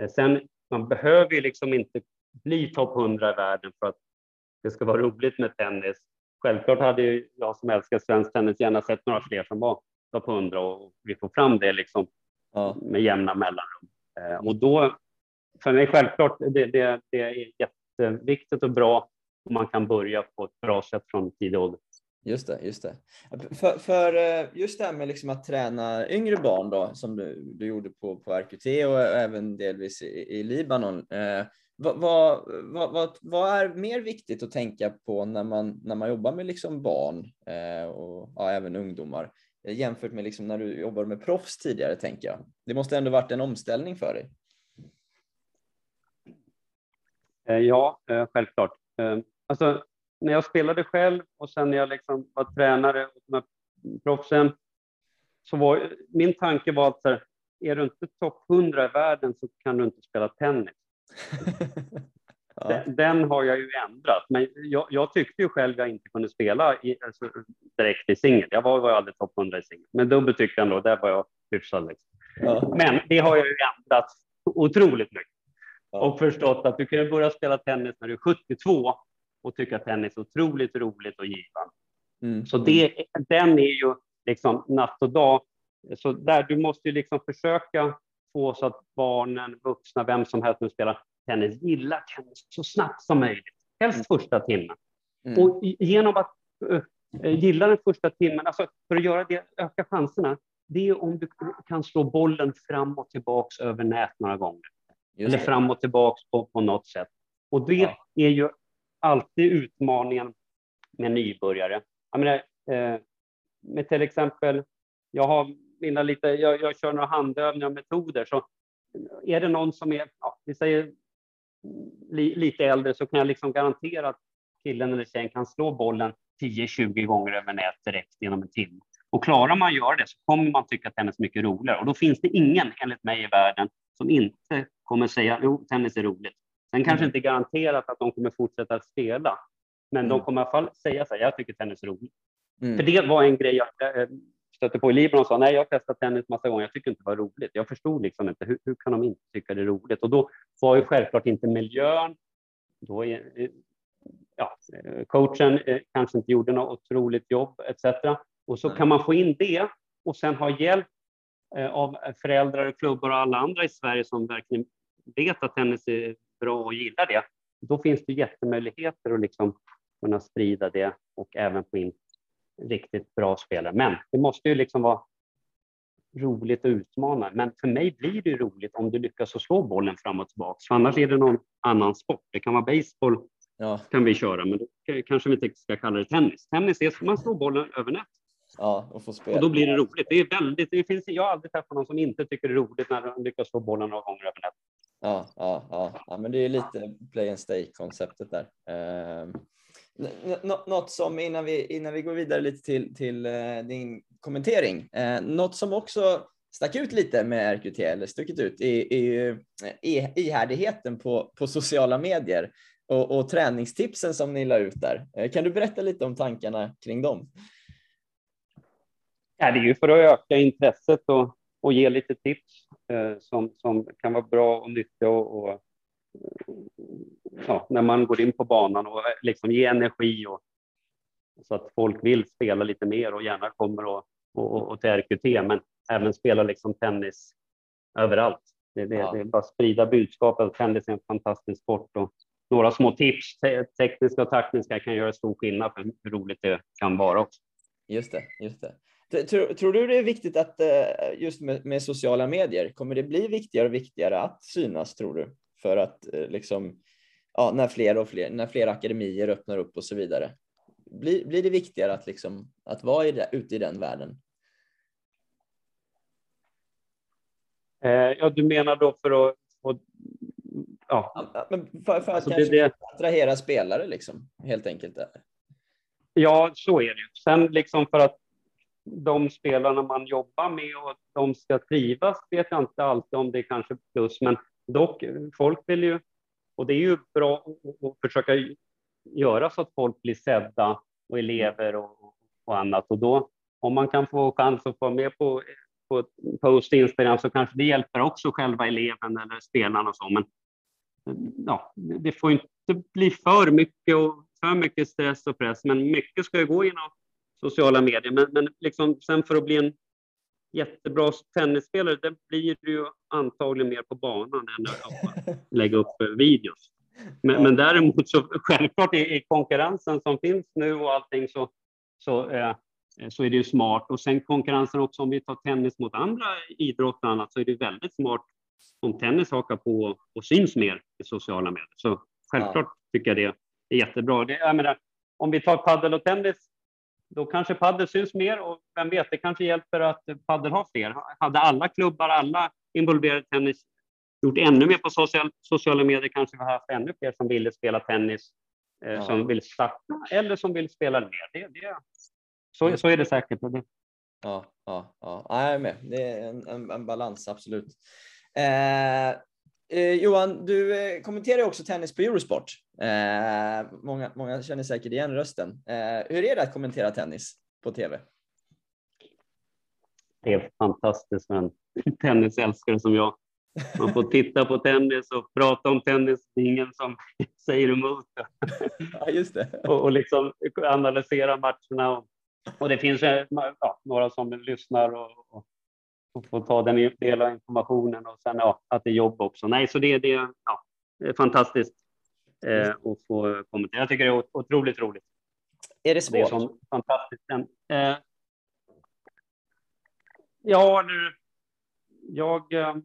eh, sen, man behöver ju liksom inte bli topp 100 i världen för att det ska vara roligt med tennis. Självklart hade ju jag som älskar svensk tennis gärna sett några fler som var topp 100 och vi får fram det liksom ja. med jämna mellanrum. Eh, och då, för mig självklart, det, det, det är jätteviktigt och bra om man kan börja på ett bra sätt från tidig ålder. Just det, just det. För, för eh, just det här med liksom att träna yngre barn då, som du, du gjorde på, på RQT och även delvis i, i Libanon. Eh, vad, vad, vad, vad, är mer viktigt att tänka på när man, när man jobbar med liksom barn eh, och ja, även ungdomar jämfört med liksom när du jobbade med proffs tidigare, tänker jag. Det måste ändå varit en omställning för dig. Eh, ja, eh, självklart. Alltså, när jag spelade själv och sen när jag liksom var tränare med proffsen så var min tanke var att är du inte topp 100 i världen så kan du inte spela tennis. (laughs) ja. den, den, har jag ju ändrat, men jag, jag, tyckte ju själv jag inte kunde spela i, alltså, direkt i singel. Jag var, var aldrig topp 100 i singel, men dubbel tyckte jag ändå, där var jag hyfsad. Liksom. Ja. Men det har jag ju ändrat otroligt mycket ja. och förstått att du kan börja spela tennis när du är 72 och tycka att tennis är otroligt roligt och givande. Mm. Så det, den är ju liksom natt och dag. Så där, du måste ju liksom försöka få så att barnen, vuxna, vem som helst som spelar tennis, gillar tennis så snabbt som möjligt. Helst mm. första timmen. Mm. Och genom att uh, gilla den första timmen, alltså för att göra det, öka chanserna, det är om du kan slå bollen fram och tillbaks över nät några gånger. Eller fram och tillbaks på, på något sätt. Och det ja. är ju alltid utmaningen med nybörjare. Jag menar, eh, med till exempel, jag har mina lite, jag, jag kör några handövningar och metoder, så är det någon som är, ja, vi säger li, lite äldre, så kan jag liksom garantera att killen eller tjejen kan slå bollen 10-20 gånger över nät direkt inom en timme. Och klarar man att göra det så kommer man tycka att tennis är mycket roligare. Och då finns det ingen, enligt mig, i världen som inte kommer säga jo, tennis är roligt. Sen kanske mm. inte garanterat att de kommer fortsätta att spela, men mm. de kommer i alla fall säga så här, jag tycker tennis är roligt. Mm. För det var en grej jag äh, stötte på i Libanon och sa, nej, jag har testat tennis massa gånger, jag tycker inte det var roligt. Jag förstod liksom inte, hur, hur kan de inte tycka det är roligt? Och då var ju självklart inte miljön, då är, ja, coachen eh, kanske inte gjorde något otroligt jobb etc. Och så kan man få in det och sen ha hjälp eh, av föräldrar, klubbar och alla andra i Sverige som verkligen vet att tennis är bra och gillar det, då finns det jättemöjligheter att liksom kunna sprida det och även få in riktigt bra spelare. Men det måste ju liksom vara roligt och utmana. Men för mig blir det roligt om du lyckas slå bollen fram och tillbaka. För annars är det någon annan sport. Det kan vara baseball, ja. kan vi köra, men då kanske vi inte ska kalla det tennis. Tennis är man slår bollen över nät. Ja, och, få spela. och då blir det roligt. Det är väldigt, det finns, jag har aldrig träffat någon som inte tycker det är roligt när de lyckas slå bollen några gånger över nät. Ja, ja, ja, ja, men det är lite play and stay konceptet där. Eh, något som innan vi, innan vi går vidare lite till, till uh, din kommentering, uh, något som också stack ut lite med RQT eller stuckit ut är, är ju eh, ihärdigheten på, på sociala medier och, och träningstipsen som ni la ut där. Uh, kan du berätta lite om tankarna kring dem? Ja, det är ju för att öka intresset och, och ge lite tips som, som kan vara bra och nyttiga och, och ja, när man går in på banan och liksom ge energi och så att folk vill spela lite mer och gärna kommer och, och, och till RQT, men även spela liksom tennis överallt. Det, det, ja. det är bara sprida budskapet tennis är en fantastisk sport och några små tips, tekniska och taktiska, kan göra stor skillnad för hur roligt det kan vara också. Just det, just det. Tror, tror, du det är viktigt att eh, just med, med, sociala medier, kommer det bli viktigare och viktigare att synas tror du? För att eh, liksom, ja, när fler och fler, när fler akademier öppnar upp och så vidare. Blir, blir det viktigare att, liksom, att vara i det, ute i den världen? Eh, ja, du menar då för att få ja. ja men för, för att alltså kanske det, attrahera spelare liksom, helt enkelt. Ja, så är det ju. Sen liksom för att de spelarna man jobbar med och de ska trivas vet jag inte alltid om det är kanske plus, men dock, folk vill ju, och det är ju bra att försöka göra så att folk blir sedda och elever och, och annat. Och då, om man kan få chans att få med på, på post Instagram så kanske det hjälper också själva eleven eller spelarna och så. Men ja, det får inte bli för mycket och för mycket stress och press, men mycket ska ju gå genom sociala medier. Men, men liksom, sen för att bli en jättebra tennisspelare, det blir du ju antagligen mer på banan än att (laughs) lägga upp videos. Men, men däremot så självklart i, i, konkurrensen som finns nu och allting så, så, eh, så är det ju smart. Och sen konkurrensen också om vi tar tennis mot andra idrotter och annat så är det väldigt smart om tennis hakar på och syns mer i sociala medier. Så självklart ja. tycker jag det är jättebra. Det, jag menar, om vi tar paddel och tennis, då kanske paddel syns mer och vem vet, det kanske hjälper att paddel har fler. Hade alla klubbar, alla involverade tennis gjort ännu mer på social, sociala medier kanske vi har haft ännu fler som ville spela tennis, eh, ja. som vill starta eller som vill spela mer. Det, det, så, så är det säkert. Ja, ja, ja. jag är med. Det är en, en, en balans, absolut. Eh, eh, Johan, du eh, kommenterar också tennis på Eurosport. Eh, många, många känner säkert igen rösten. Eh, hur är det att kommentera tennis på tv? Det är fantastiskt för en (laughs) tennisälskare som jag. Man får titta på tennis och prata om tennis. Det är ingen som (laughs) säger emot. (laughs) Ja, just det. Och, och liksom analysera matcherna. Och, och det finns ja, några som lyssnar och, och och få ta den del av informationen och sen ja, att det är jobb också. Nej, så det, det, ja, det är fantastiskt eh, att få kommentera. Jag tycker det är otroligt roligt. Är det svårt? Det är så fantastiskt. Eh, ja, nu, jag eh,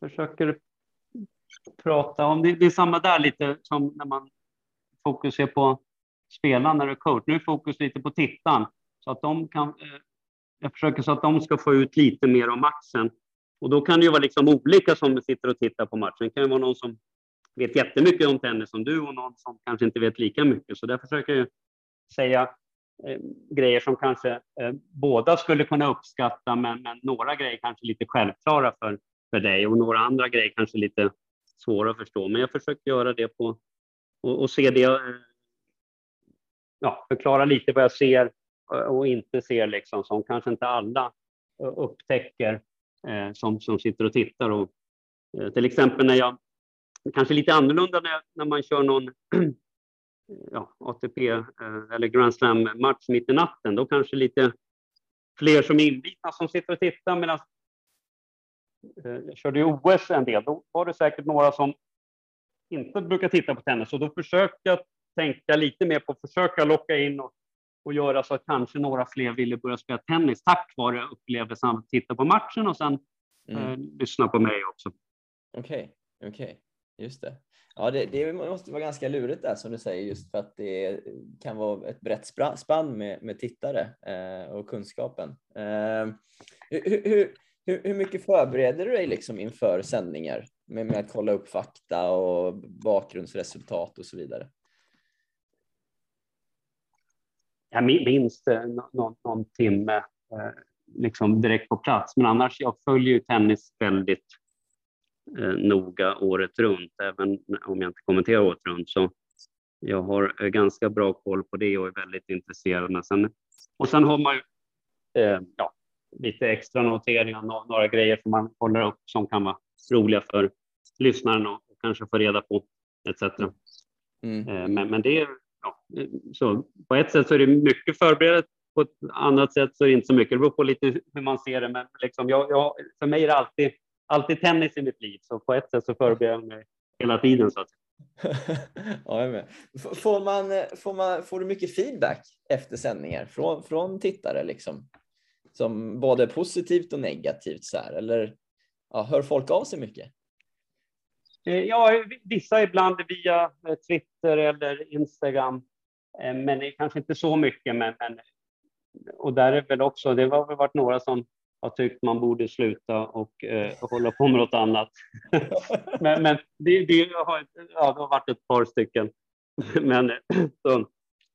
försöker prata om det. Det är samma där lite som när man fokuserar på spelaren när du coach. Nu är fokus lite på tittaren så att de kan eh, jag försöker så att de ska få ut lite mer av matchen. Och då kan det ju vara liksom olika som sitter och tittar på matchen. Det kan ju vara någon som vet jättemycket om tennis som du och någon som kanske inte vet lika mycket. Så där försöker jag säga eh, grejer som kanske eh, båda skulle kunna uppskatta, men, men, några grejer kanske lite självklara för, för dig och några andra grejer kanske lite svåra att förstå. Men jag försöker göra det på och, och se det. Eh, ja, förklara lite vad jag ser Eh, och inte ser liksom som kanske inte alla eh, upptäcker eh, som, som sitter och tittar. Och, eh, till exempel när jag, kanske lite annorlunda när, när man kör någon (clears throat) ja, ATP eh, eller Grand Slam-match mitt i natten, då kanske lite fler som är inbitna som sitter och tittar medan jag körde ju OS en del, då var det säkert några som inte brukar titta på tennis och då försökte jag tänka lite mer på att försöka locka in och och göra så att kanske några fler ville börja spela tennis tack vare upplevelsen att titta på matchen och sen mm. eh, lyssna på mig också. Okej, okay, okej, okay. just det. Ja, det, det, måste vara ganska lurigt där som du säger, just för att det kan vara ett brett spann med, med tittare eh, och kunskapen. Eh, hur, hur, hur, hur, mycket förbereder du dig liksom inför sändningar med, med att kolla upp fakta och bakgrundsresultat och så vidare? Jag minns någon, någon timme eh, liksom direkt på plats. Men annars, jag följer ju tennis väldigt eh, noga året runt, även om jag inte kommenterar året runt. Så jag har ganska bra koll på det och är väldigt intresserad. Sen Och sen har man ju eh, ja, lite extra noteringar, no några grejer som man håller upp som kan vara roliga för lyssnaren och kanske få reda på etc. Mm. Eh, men, men det är så på ett sätt så är det mycket förberett, på ett annat sätt så är det inte så mycket. Det beror på lite hur man ser det. Men liksom jag, jag, för mig är det alltid, alltid tennis i mitt liv, så på ett sätt så förbereder jag mig hela tiden. Så att. (laughs) ja, jag med. Får, man, får, man, får du mycket feedback efter sändningar från, från tittare? Liksom? Som både positivt och negativt? Så här, eller ja, hör folk av sig mycket? Eh, Ja, vissa ibland via eh, Twitter eller Instagram, eh, men det är kanske inte så mycket. Men, men, och där är väl också, det har väl varit några som har tyckt man borde sluta och, eh, hålla på med något annat. (laughs) men men det, det, har, ja, det har varit ett par stycken. men, så,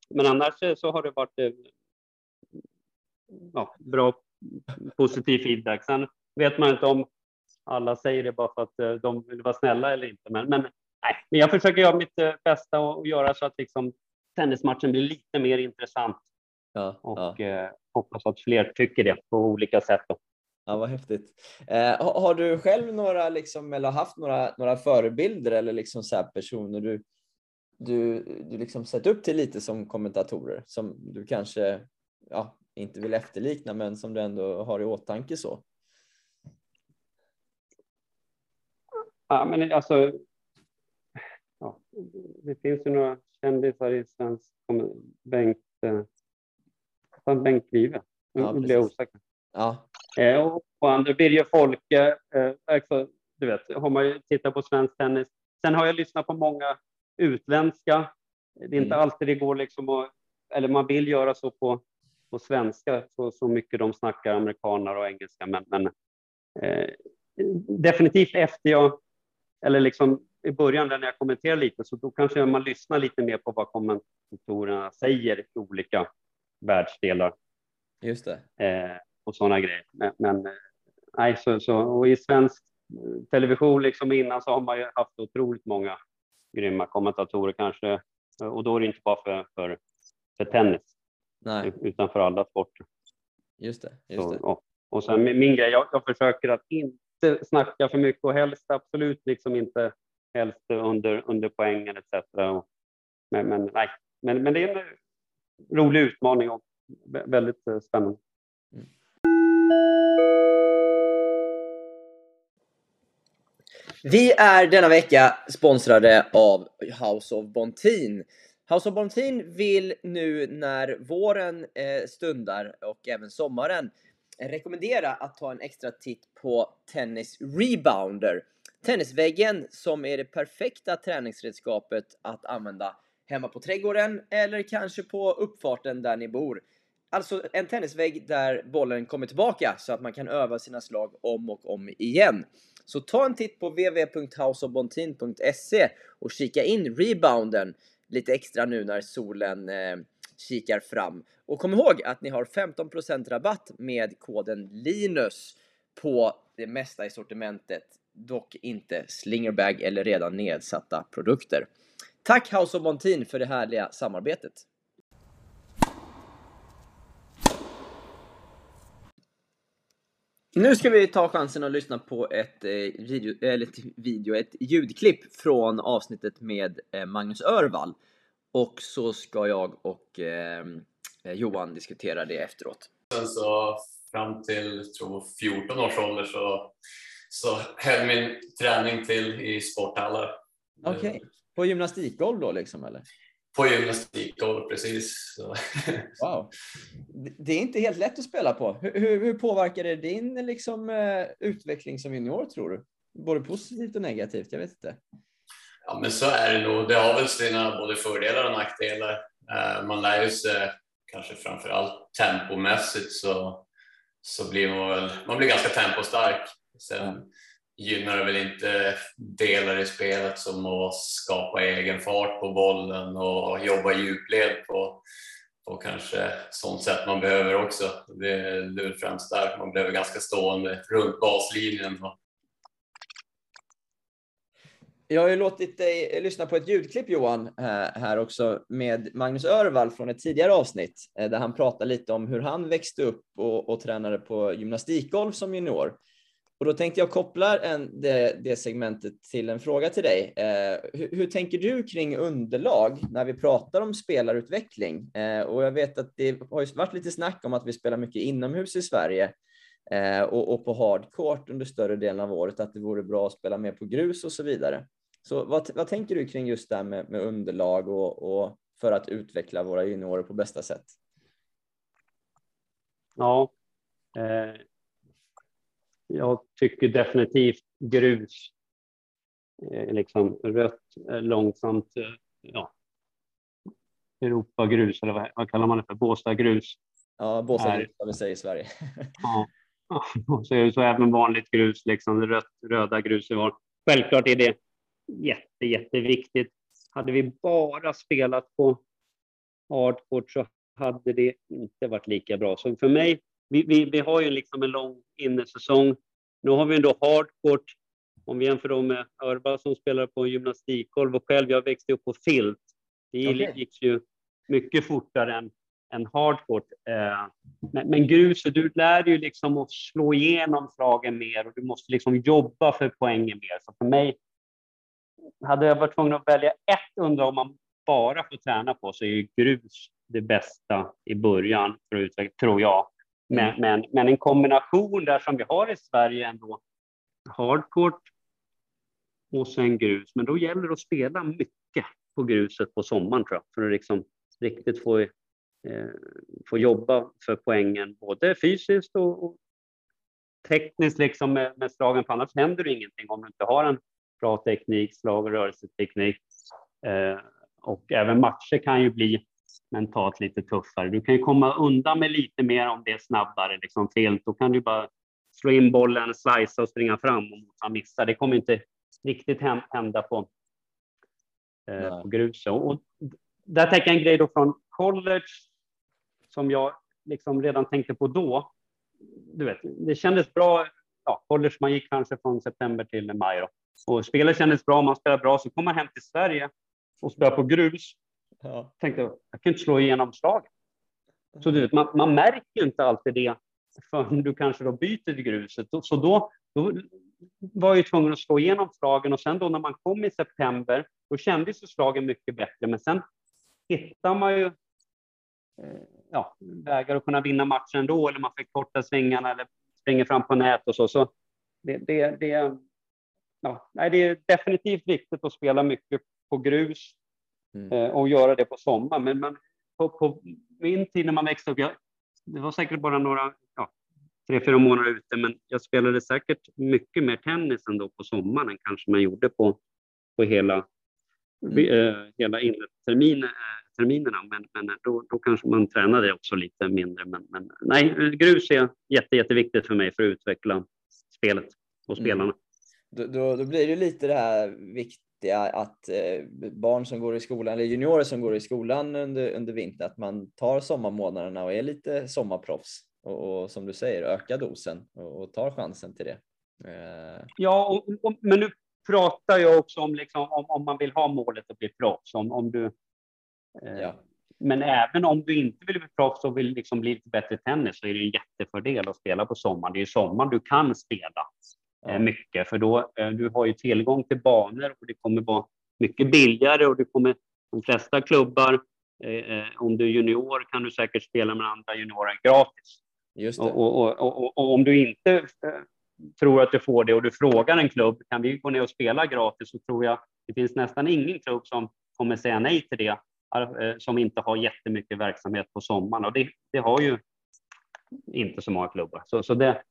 men annars eh, så har det varit eh, ja, bra positiv feedback. Sen vet man inte om alla säger det bara för att eh, de vill vara snälla eller inte. Men, men, nej, men jag försöker göra mitt eh, bästa och, och göra så att liksom, tennismatchen blir lite mer intressant Ja, och ja. eh, hoppas att fler tycker det på olika sätt. Då. ja vad häftigt. Eh, har, du själv några, liksom, eller haft några, några förebilder eller liksom så personer du, du, du liksom sett upp till lite som kommentatorer som du kanske ja, inte vill efterlikna men som du ändå har i åtanke så? Ja, men alltså, ja, det finns ju några kändisar i svensk Bengt, eh, fan, Bengt Grive. Nu Ja, blir jag osäker. Ja, Eh, och andra, Birger Folke, eh, alltså, du vet, har man ju tittat på svensk tennis. Sen har jag lyssnat på många utländska. Det är inte Mm. alltid det går liksom att, eller man vill göra så på, på svenska, så, så mycket de snackar amerikaner och engelska, men, men eh, definitivt efter jag, eller liksom i början när jag kommenterar lite, så då kanske man lyssnar lite mer på vad kommentatorerna säger i olika världsdelar just det. eh, och sådana grejer. Men, men eh, nej, så, så, och i svensk eh, television liksom innan så har man ju haft otroligt många grymma kommentatorer kanske. Och då är det inte bara för, för, för tennis, Nej, utan för alla sporter. just det. Just Så, det. och, och sen min, min grej, jag, jag försöker att inte snacka för mycket och helst absolut liksom inte helst under, under poängen etc. Men, men, nej, men, men det är en rolig utmaning och väldigt eh, spännande. Vi är denna vecka sponsrade av House of Bontin. House of Bontin vill nu när våren eh, stundar och även sommaren rekommendera att ta en extra titt på Tennis Rebounder. Tennisväggen som är det perfekta träningsredskapet att använda hemma på trädgården eller kanske på uppfarten där ni bor. Alltså en tennisvägg där bollen kommer tillbaka så att man kan öva sina slag om och om igen. Så ta en titt på www.houseofbontin.se och kika in rebounden lite extra nu när solen eh, kikar fram. Och kom ihåg att ni har 15% rabatt med koden LINUS på det mesta i sortimentet. Dock inte slingerbag eller redan nedsatta produkter. Tack House of Montin för det härliga samarbetet. Nu ska vi ta chansen att lyssna på ett, eh, video, eller ett video, ett ljudklipp från avsnittet med eh, Magnus Örvall. Och så ska jag och eh, Johan diskutera det efteråt. Sen så fram till tror 14 års ålder så, så höll min träning till i sporthallar. Okej. På gymnastikgolv då liksom eller? På gymnastikgolv, precis. Så. (laughs) Wow. Det- är inte helt lätt att spela på. Hur, hur, hur påverkar det din liksom, eh, utveckling som junior tror du? Både positivt och negativt, jag vet inte. Ja, men så är det nog. Det har väl sina både fördelar och nackdelar. Eh, Man lär ju sig kanske framför allt tempomässigt så, så blir man väl, man blir ganska tempostark. Sen gynnar det väl inte delar i spelet som att skapa egen fart på bollen och jobba djupled på, på kanske sånt sätt man behöver också. Det, är väl främst där man behöver ganska stående runt baslinjen. Jag har ju låtit dig lyssna på ett ljudklipp Johan eh, här också med Magnus Örvall från ett tidigare avsnitt eh, där han pratar lite om hur han växte upp och, och tränade på gymnastikgolf som junior. Och då tänkte jag koppla en, det, det, segmentet till en fråga till dig. Eh, hur, hur, tänker du kring underlag när vi pratar om spelarutveckling? Eh, och jag vet att det har varit lite snack om att vi spelar mycket inomhus i Sverige eh, och, och, på hardcourt under större delen av året, att det vore bra att spela mer på grus och så vidare. Så vad, vad tänker du kring just det här med, med underlag och, och för att utveckla våra juniorer på bästa sätt? Ja, eh, jag tycker definitivt grus, eh, liksom rött, eh, långsamt, eh, ja, Europagrus eller vad, vad kallar man det för, Båstadgrus. Ja, Båstadgrus som vi säger i Sverige. (laughs) ja, (laughs) så är det så även vanligt grus, liksom rött, röda grus. Var. Självklart är det jätte, jätteviktigt. Hade vi bara spelat på hardcourt så hade det inte varit lika bra. Så för mig vi, vi, vi har ju liksom en lång innesäsong. Nu har vi ändå hardcourt. Om vi jämför då med Örba som spelar på gymnastikgolv och själv, jag växte upp på filt. Det okay. gick ju mycket fortare än, än hardcourt. Eh, men, men gruset, du lär dig ju liksom att slå igenom slagen mer och du måste liksom jobba för poängen mer. Så för mig, hade jag varit tvungen att välja ett underlag man bara får träna på så är ju grus det bästa i början för att utveckla, tror jag. Men, mm. men, men en kombination där som vi har i Sverige ändå, hardcourt och sen grus. Men då gäller det att spela mycket på gruset på sommaren tror jag, för att liksom riktigt få, eh, få jobba för poängen, både fysiskt och, och tekniskt liksom med, med slagen, för annars händer det ingenting om du inte har en bra teknik, slag och rörelseteknik. Eh, och även matcher kan ju bli mentalt lite tuffare. Du kan ju komma undan med lite mer om det är snabbare liksom felt. Då kan du bara slå in bollen, slicea och springa fram och han missar. Det kommer inte riktigt hända på, eh, på gruset. Och där tänker jag en grej då från college som jag liksom redan tänkte på då. Du vet, det kändes bra. Ja, college, man gick kanske från september till maj då. och spelet kändes bra. Man spelade bra, så kom man hem till Sverige och spelade på grus Ja. Tänkte, jag kan inte slå igenom slaget. Så du vet, man, man märker inte alltid det förrän du kanske då byter till gruset. Så då, då var jag tvungen att slå igenom slagen och sen då när man kom i september, då kändes ju slagen mycket bättre. Men sen hittar man ju eh, ja, vägar att kunna vinna matchen ändå, eller man fick korta svängarna eller springer fram på nät och så. så det, det, det, ja, nej, det är definitivt viktigt att spela mycket på grus mm. Eh, och göra det på sommaren. Men man, på, på, min tid när man växte upp, jag, det var säkert bara några, ja, tre, fyra månader ute, men jag spelade säkert mycket mer tennis ändå på sommaren än kanske man gjorde på, på hela, mm. eh, hela termin, eh, terminerna. Men, men då, då kanske man tränade också lite mindre. Men, men nej, grus är jätte, jätteviktigt för mig för att utveckla spelet och mm. spelarna. Mm. Då, då, då, blir det lite det här vikt, viktiga att eh, barn som går i skolan eller juniorer som går i skolan under, under vintern, att man tar sommarmånaderna och är lite sommarproffs och, och som du säger ökar dosen och, och tar chansen till det. Eh. Ja, och, och, men nu pratar jag också om, liksom, om, om man vill ha målet att bli proffs. Om, om du, eh, ja. Men även om du inte vill bli proffs och vill liksom bli lite bättre tennis så är det en jättefördel att spela på sommaren. Det är ju sommaren du kan spela. Eh, mycket, för då eh, du har ju tillgång till banor och det kommer vara mycket billigare och det kommer de flesta klubbar, eh, om du är junior kan du säkert spela med andra juniorer gratis. Just och, och, och, och, om du inte tror att du får det och du frågar en klubb, kan vi gå ner och spela gratis, så tror jag det finns nästan ingen klubb som kommer säga nej till det, som inte har jättemycket verksamhet på sommaren. Och det, det har ju inte så många klubbar. Så, så det,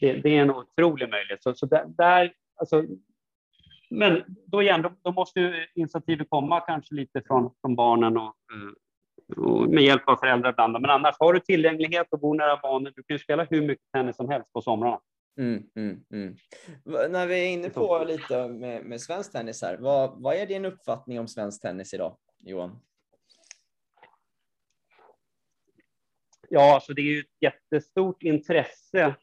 det, det är en otrolig möjlighet. Så, så där, där, alltså, men då igen, då, då måste ju initiativet komma kanske lite från, från barnen och, eh, och med hjälp av föräldrar ibland. Men annars har du tillgänglighet och bor nära barnen. Du kan spela hur mycket tennis som helst på somrarna. Mm, mm, mm. När vi är inne på lite med, med svensk tennis här, vad, vad är din uppfattning om svensk tennis idag, Johan? Ja, alltså det är ju ett jättestort intresse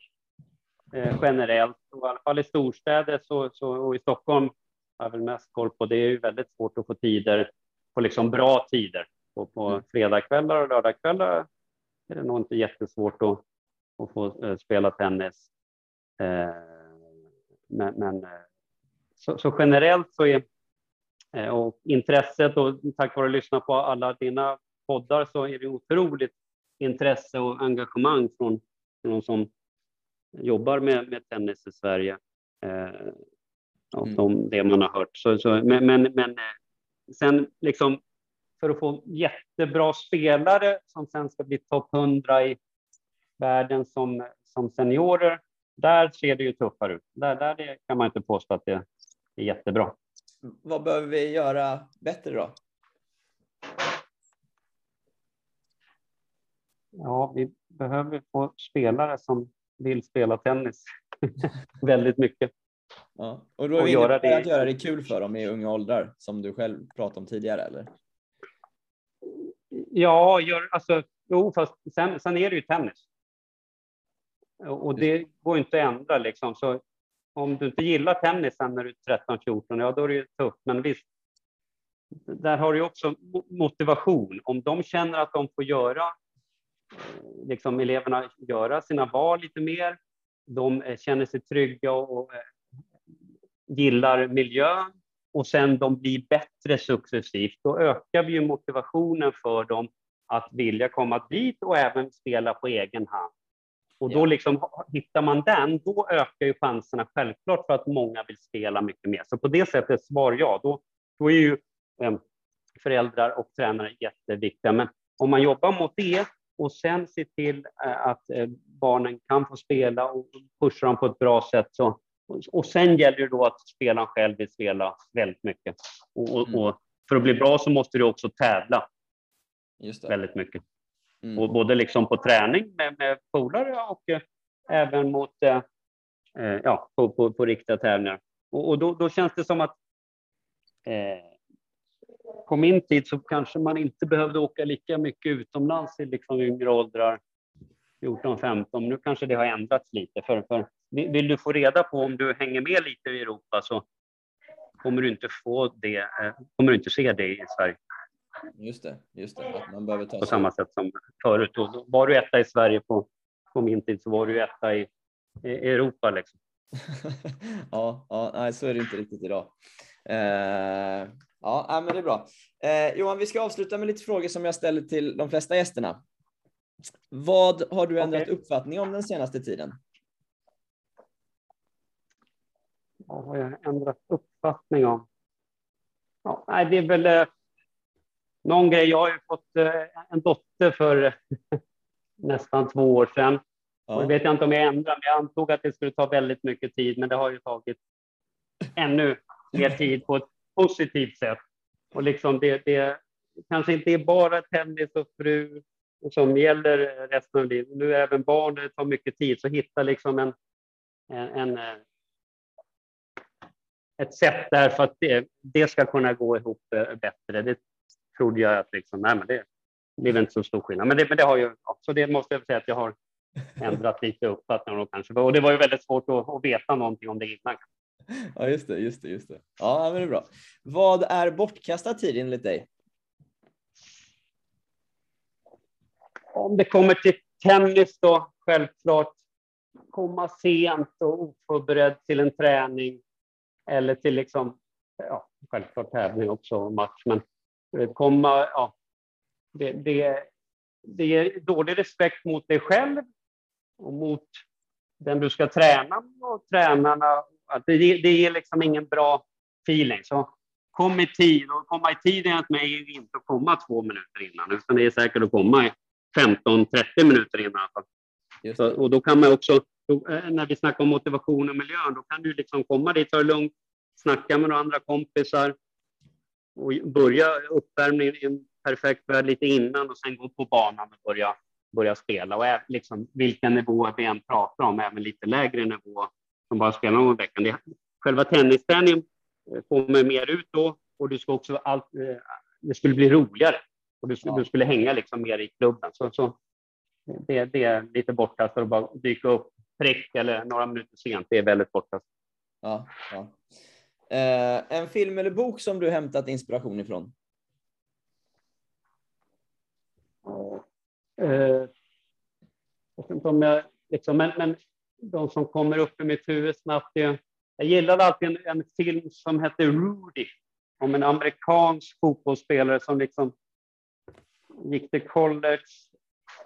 eh, generellt. Och I alla fall i storstäder så, så, och i Stockholm har jag väl mest koll på. Det är ju väldigt svårt att få tider på liksom bra tider. Och på Mm. fredagskvällar och lördagskvällar är det nog inte jättesvårt att, att få eh, spela tennis. Eh, men men eh, så, så generellt så är och intresset och tack vare att lyssna på alla dina poddar så är det otroligt intresse och engagemang från, från de som jobbar med, med tennis i Sverige. Eh, av Mm. de, det man har hört. Så, så, men, men, men eh, sen liksom för att få jättebra spelare som sen ska bli topp 100 i världen som, som seniorer, där ser det ju tuffare ut. Där, där det kan man inte påstå att det är jättebra. Vad behöver vi göra bättre då? Ja, vi behöver få spelare som vill spela tennis (laughs) väldigt mycket. Ja. Och då är Och vi göra det- att göra det kul för dem i unga åldrar, som du själv pratade om tidigare, eller? Ja, gör, alltså, jo, fast sen, sen är det ju tennis. Och det går inte att ändra liksom. Så om du inte gillar tennis sen när du är 13-14, ja då är det ju tufft. Men visst, där har du också mo- motivation. Om de känner att de får göra, liksom eleverna göra sina val lite mer, de eh, känner sig trygga och, eh, gillar miljön och sen de blir bättre successivt, då ökar vi ju motivationen för dem att vilja komma dit och även spela på egen hand. Och då liksom, hittar man den, då ökar ju chanserna självklart för att många vill spela mycket mer. Så på det sättet svar ja, då, då är ju eh, föräldrar och tränare jätteviktiga. Men om man jobbar mot det och sen ser till eh, att eh, barnen kan få spela och pusha dem på ett bra sätt så och sen gäller det då att spelaren själv vill spela väldigt mycket. Och, och, Mm. och för att bli bra så måste du också tävla väldigt mycket. Mm. Och både liksom på träning med, med polare och eh, även mot, eh, ja, på, på, på riktiga tävlingar. Och, och då, då känns det som att eh, på min tid så kanske man inte behövde åka lika mycket utomlands i liksom yngre åldrar, 14-15. Nu kanske det har ändrats lite. För, för vill du få reda på om du hänger med lite i Europa så kommer du inte få det, eh, kommer du inte se det i Sverige Just det, just det. Att man behöver ta på sig- samma sätt som förut. Och var du etta i Sverige på, på min tid så var du etta i, i Europa. Liksom. (laughs) ja, ja, nej, så är det inte riktigt idag. Eh, ja, nej, men det är bra. Eh, Johan, vi ska avsluta med lite frågor som jag ställer till de flesta gästerna. Vad har du ändrat Okej. uppfattning om den senaste tiden? Vad har jag ändrat uppfattning om? Ja, nej, det är väl eh, någon grej. Jag har ju fått eh, en dotter för (laughs) nästan två år sedan. Och det Ja, vet jag inte om jag ändrar, men jag antog att det skulle ta väldigt mycket tid, men det har ju tagit ännu mer tid på ett positivt sätt. Och liksom det, det kanske inte är bara tennis och fru som gäller resten av livet. Nu är även barnet tar mycket tid, så hitta liksom en, en, en ett sätt där för att det, det ska kunna gå ihop eh, bättre. Det trodde jag att liksom, nej, men det blev inte så stor skillnad. Men det, men det har ju, ja, så det måste jag säga att jag har ändrat lite uppfattning om kanske. Och det var ju väldigt svårt att, att veta någonting om det innan. (laughs) ja just det, just det, just det. Ja, men det är bra. Vad är bortkastad tid enligt dig? Om det kommer till tennis då, självklart komma sent och oförberedd till en träning eller till liksom, ja, självklart tävling också och match, men eh, komma, ja, det, det, det ger dålig respekt mot dig själv och mot den du ska träna och tränarna. Att Det, det ger liksom ingen bra feeling. Så kom i tid och komma i tid är att mig är inte att komma två minuter innan, utan det är säkert att komma i 15-30 minuter innan. Så, och då kan man också, då, eh, när vi snackar om motivation och miljön, då kan du liksom komma dit, ta det lugnt, snacka med några andra kompisar och börja uppvärmningen i en perfekt värld lite innan och sen gå på banan och börja, börja spela. Och liksom, vilka nivåer vi än pratar om, även lite lägre nivå som bara spelar någon vecka. Det, själva tennisträningen eh, kommer mer ut då och du ska också allt, eh, det skulle bli roligare och du, skulle- Ja. du skulle hänga liksom mer i klubben. Så, så det, det är lite bortkastat att bara dyka upp prick eller några minuter sent. Det är väldigt bortkastat. Ja, ja. Eh, en film eller bok som du hämtat inspiration ifrån? Eh, jag vet inte om jag, liksom, men, men de som kommer upp i mitt huvud snabbt. Jag, jag gillade alltid en, en film som hette Rudy om en amerikansk fotbollsspelare som liksom gick till college.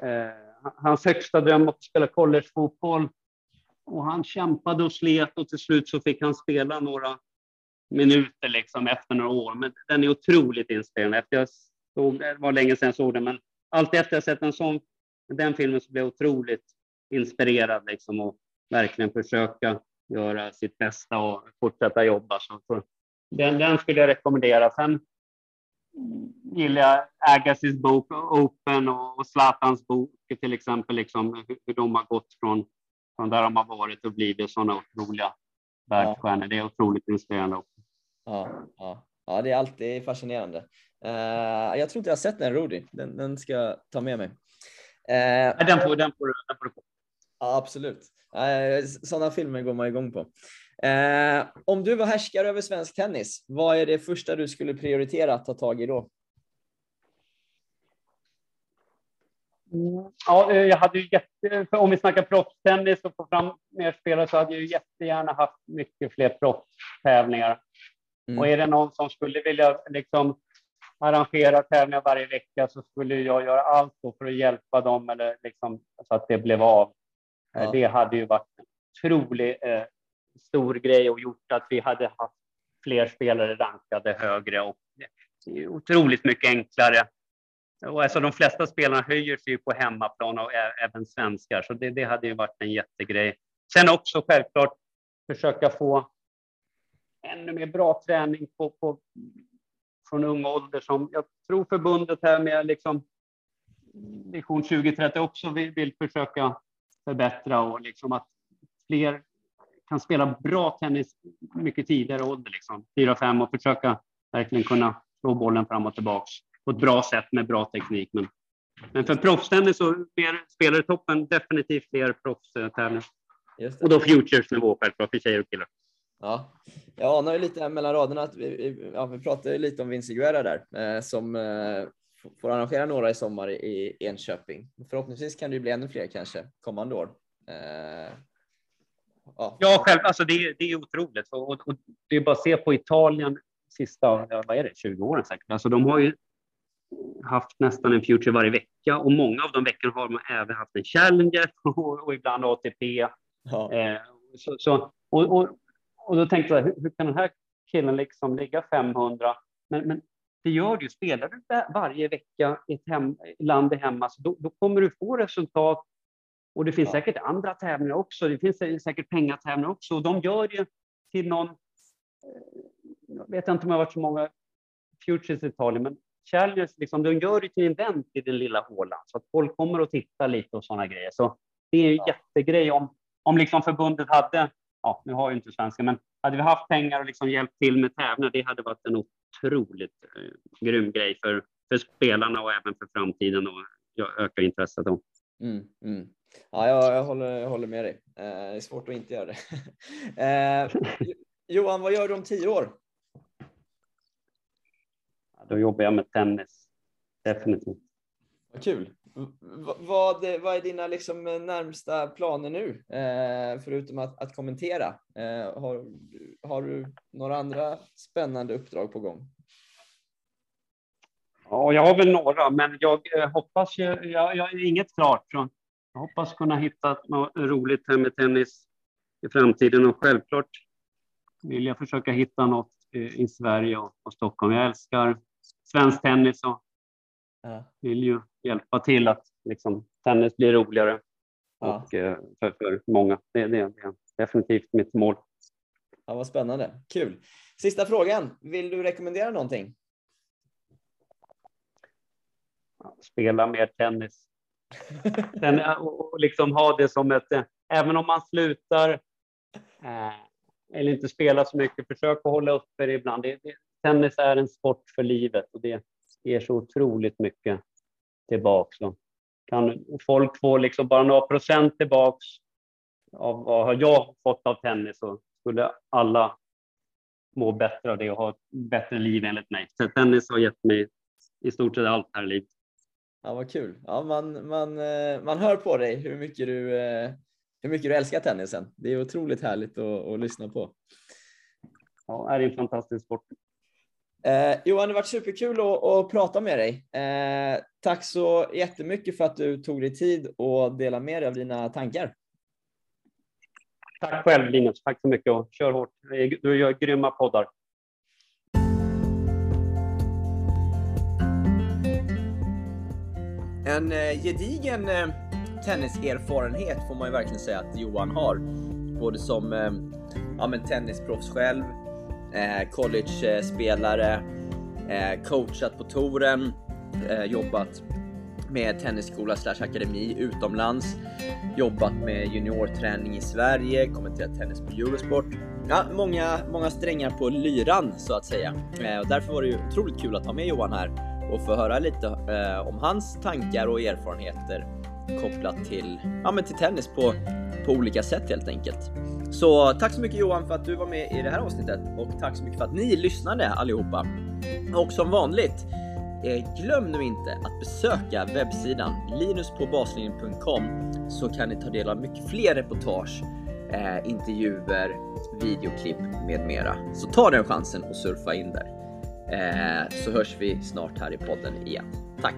Eh, hans högsta dröm var att spela collegefotboll. Och han kämpade och slet och till slut så fick han spela några minuter liksom efter några år. Men den är otroligt inspirerande. Efter jag såg, det var länge sedan jag såg den, men allt efter jag sett en sån, den filmen så blev jag otroligt inspirerad liksom och verkligen försöka göra sitt bästa och fortsätta jobba. Så den, den skulle jag rekommendera. Sen gillar jag Agassiz bok Open och Zlatans bok till exempel, liksom, hur, hur de har gått från, från där de har varit och blivit sådana otroliga världsstjärnor. Ja. Det är otroligt inspirerande. Ja, ja. ja det är alltid fascinerande. Uh, jag tror inte jag har sett den, Rudy. Den, den ska jag ta med mig. Uh, den, får, den, får, den får du på. Ja, absolut. Uh, sådana filmer går man igång på. Uh, om du var härskare över svensk tennis, vad är det första du skulle prioritera att ta tag i då? Mm, ja, jag hade ju jätte, om vi snackar proffstennis och få fram mer spelare så hade jag ju jättegärna haft mycket fler proffstävlingar. Mm. Och är det någon som skulle vilja liksom arrangera tävlingar varje vecka så skulle jag göra allt för att hjälpa dem eller liksom, så att det blev av. Eh, ja. Det hade ju varit en otroligt eh, stor grej och gjort att vi hade haft fler spelare rankade högre och otroligt mycket enklare. Och alltså de flesta spelarna höjer sig på hemmaplan och även svenskar, så det, det hade ju varit en jättegrej. Sen också självklart försöka få ännu mer bra träning på, på från ung ålder som jag tror förbundet här med liksom Vision 2030 också vill, vill försöka förbättra och liksom att fler kan spela bra tennis mycket tidigare ålder, liksom, 4-5 och försöka verkligen kunna slå bollen fram och tillbaks på ett bra sätt med bra teknik. Men, men för proffstennis spelare i toppen, definitivt fler proffstävlingar. Och då futures nivå självklart för tjejer och killar. Ja, jag anar ju lite mellan raderna att vi, ja, vi pratade lite om Vince Guerra där eh, som eh, får arrangera några i sommar i Enköping. Förhoppningsvis kan det bli ännu fler kanske kommande år. Eh, ja. ja, själv, alltså det, det är otroligt och, och, och, det är bara att se på Italien sista, vad är det, 20 åren säkert. Alltså de har ju haft nästan en future varje vecka och många av de veckorna har man även haft en Challenger (laughs) och, och ibland ATP. Ja. Eh, så, så, och, och, och då tänkte jag, hur, hur, kan den här killen liksom ligga 500? Men, men det gör du. Spelar du varje vecka i ett hem, land hemma, så då, då, kommer du få resultat. Och det finns ja. säkert andra tävlingar också. Det finns säkert pengatävlingar också. Och de gör det till någon... Eh, jag vet inte om jag har varit så många Futures i Italien, men Challengers, liksom, de gör det till en event i den lilla hålan, så att folk kommer och tittar lite och sådana grejer. Så det är en ja. jättegrej om, om liksom förbundet hade ja, nu har ju inte svenska, men hade vi haft pengar och liksom hjälpt till med tävlingar, det hade varit en otroligt eh, grym grej för, för spelarna och även för framtiden och öka intresset. Då. Mm, mm. Ja, jag, jag, håller, jag håller med dig. Eh, det är svårt att inte göra det. (laughs) eh, Johan, vad gör du om tio år? Då jobbar jag med tennis, definitivt. Vad kul. Vad, vad är dina liksom eh, närmsta planer nu, eh, förutom att, att kommentera? Eh, har, har du några andra spännande uppdrag på gång? Ja, jag har väl några, men jag eh, hoppas ju, jag, jag är inget klart. Så jag hoppas kunna hitta något roligt här med tennis i framtiden och självklart vill jag försöka hitta något eh, i Sverige och, och Stockholm. Jag älskar svensk tennis och ja. vill ju hjälpa till att liksom, tennis blir roligare ja. och, eh, för, för många. Det, det, det är definitivt mitt mål. Ja, vad spännande. Kul. Sista frågan. Vill du rekommendera någonting? Spela mer tennis. (laughs) Den, eh, och liksom ha det som ett... Eh, även om man slutar eh, eller inte spelar så mycket, försök att hålla uppe det ibland. Det, det, tennis är en sport för livet och det ger så otroligt mycket tillbaks. Kan folk få liksom bara några procent tillbaks av vad jag fått av tennis så skulle alla må bättre av det och ha ett bättre liv enligt mig. Så tennis har gett mig i stort sett allt här i livet. Ja, vad kul. Ja, man, man, eh, man hör på dig hur mycket du, eh, hur mycket du älskar tennisen. Det är otroligt härligt att, att lyssna på. Ja, det är en fantastisk sport. Eh, Johan, det har varit superkul att, att prata med dig. Eh, tack så jättemycket för att du tog dig tid och delade med dig av dina tankar. Tack själv Linus, tack så mycket och kör hårt. Du gör grymma poddar. En eh, gedigen eh, tenniserfarenhet får man ju verkligen säga att Johan har. Både som eh, ja, men tennisproffs själv, eh, college-spelare, eh, coachat på touren, eh, jobbat med tennisskola slash akademi utomlands, jobbat med juniorträning i Sverige, kommenterat tennis på Eurosport. Ja, många, många strängar på lyran så att säga. Eh, och därför var det ju otroligt kul att ha med Johan här och få höra lite eh, om hans tankar och erfarenheter kopplat till, ja, men till tennis på, på olika sätt helt enkelt. Så tack så mycket Johan för att du var med i det här avsnittet och tack så mycket för att ni lyssnade allihopa. Och som vanligt, eh, glöm nu inte att besöka webbsidan linuspåbaslinjen.com så kan ni ta del av mycket fler reportage, eh, intervjuer, videoklipp med mera. Så ta den chansen och surfa in där. Eh, så hörs vi snart här i podden igen. Tack!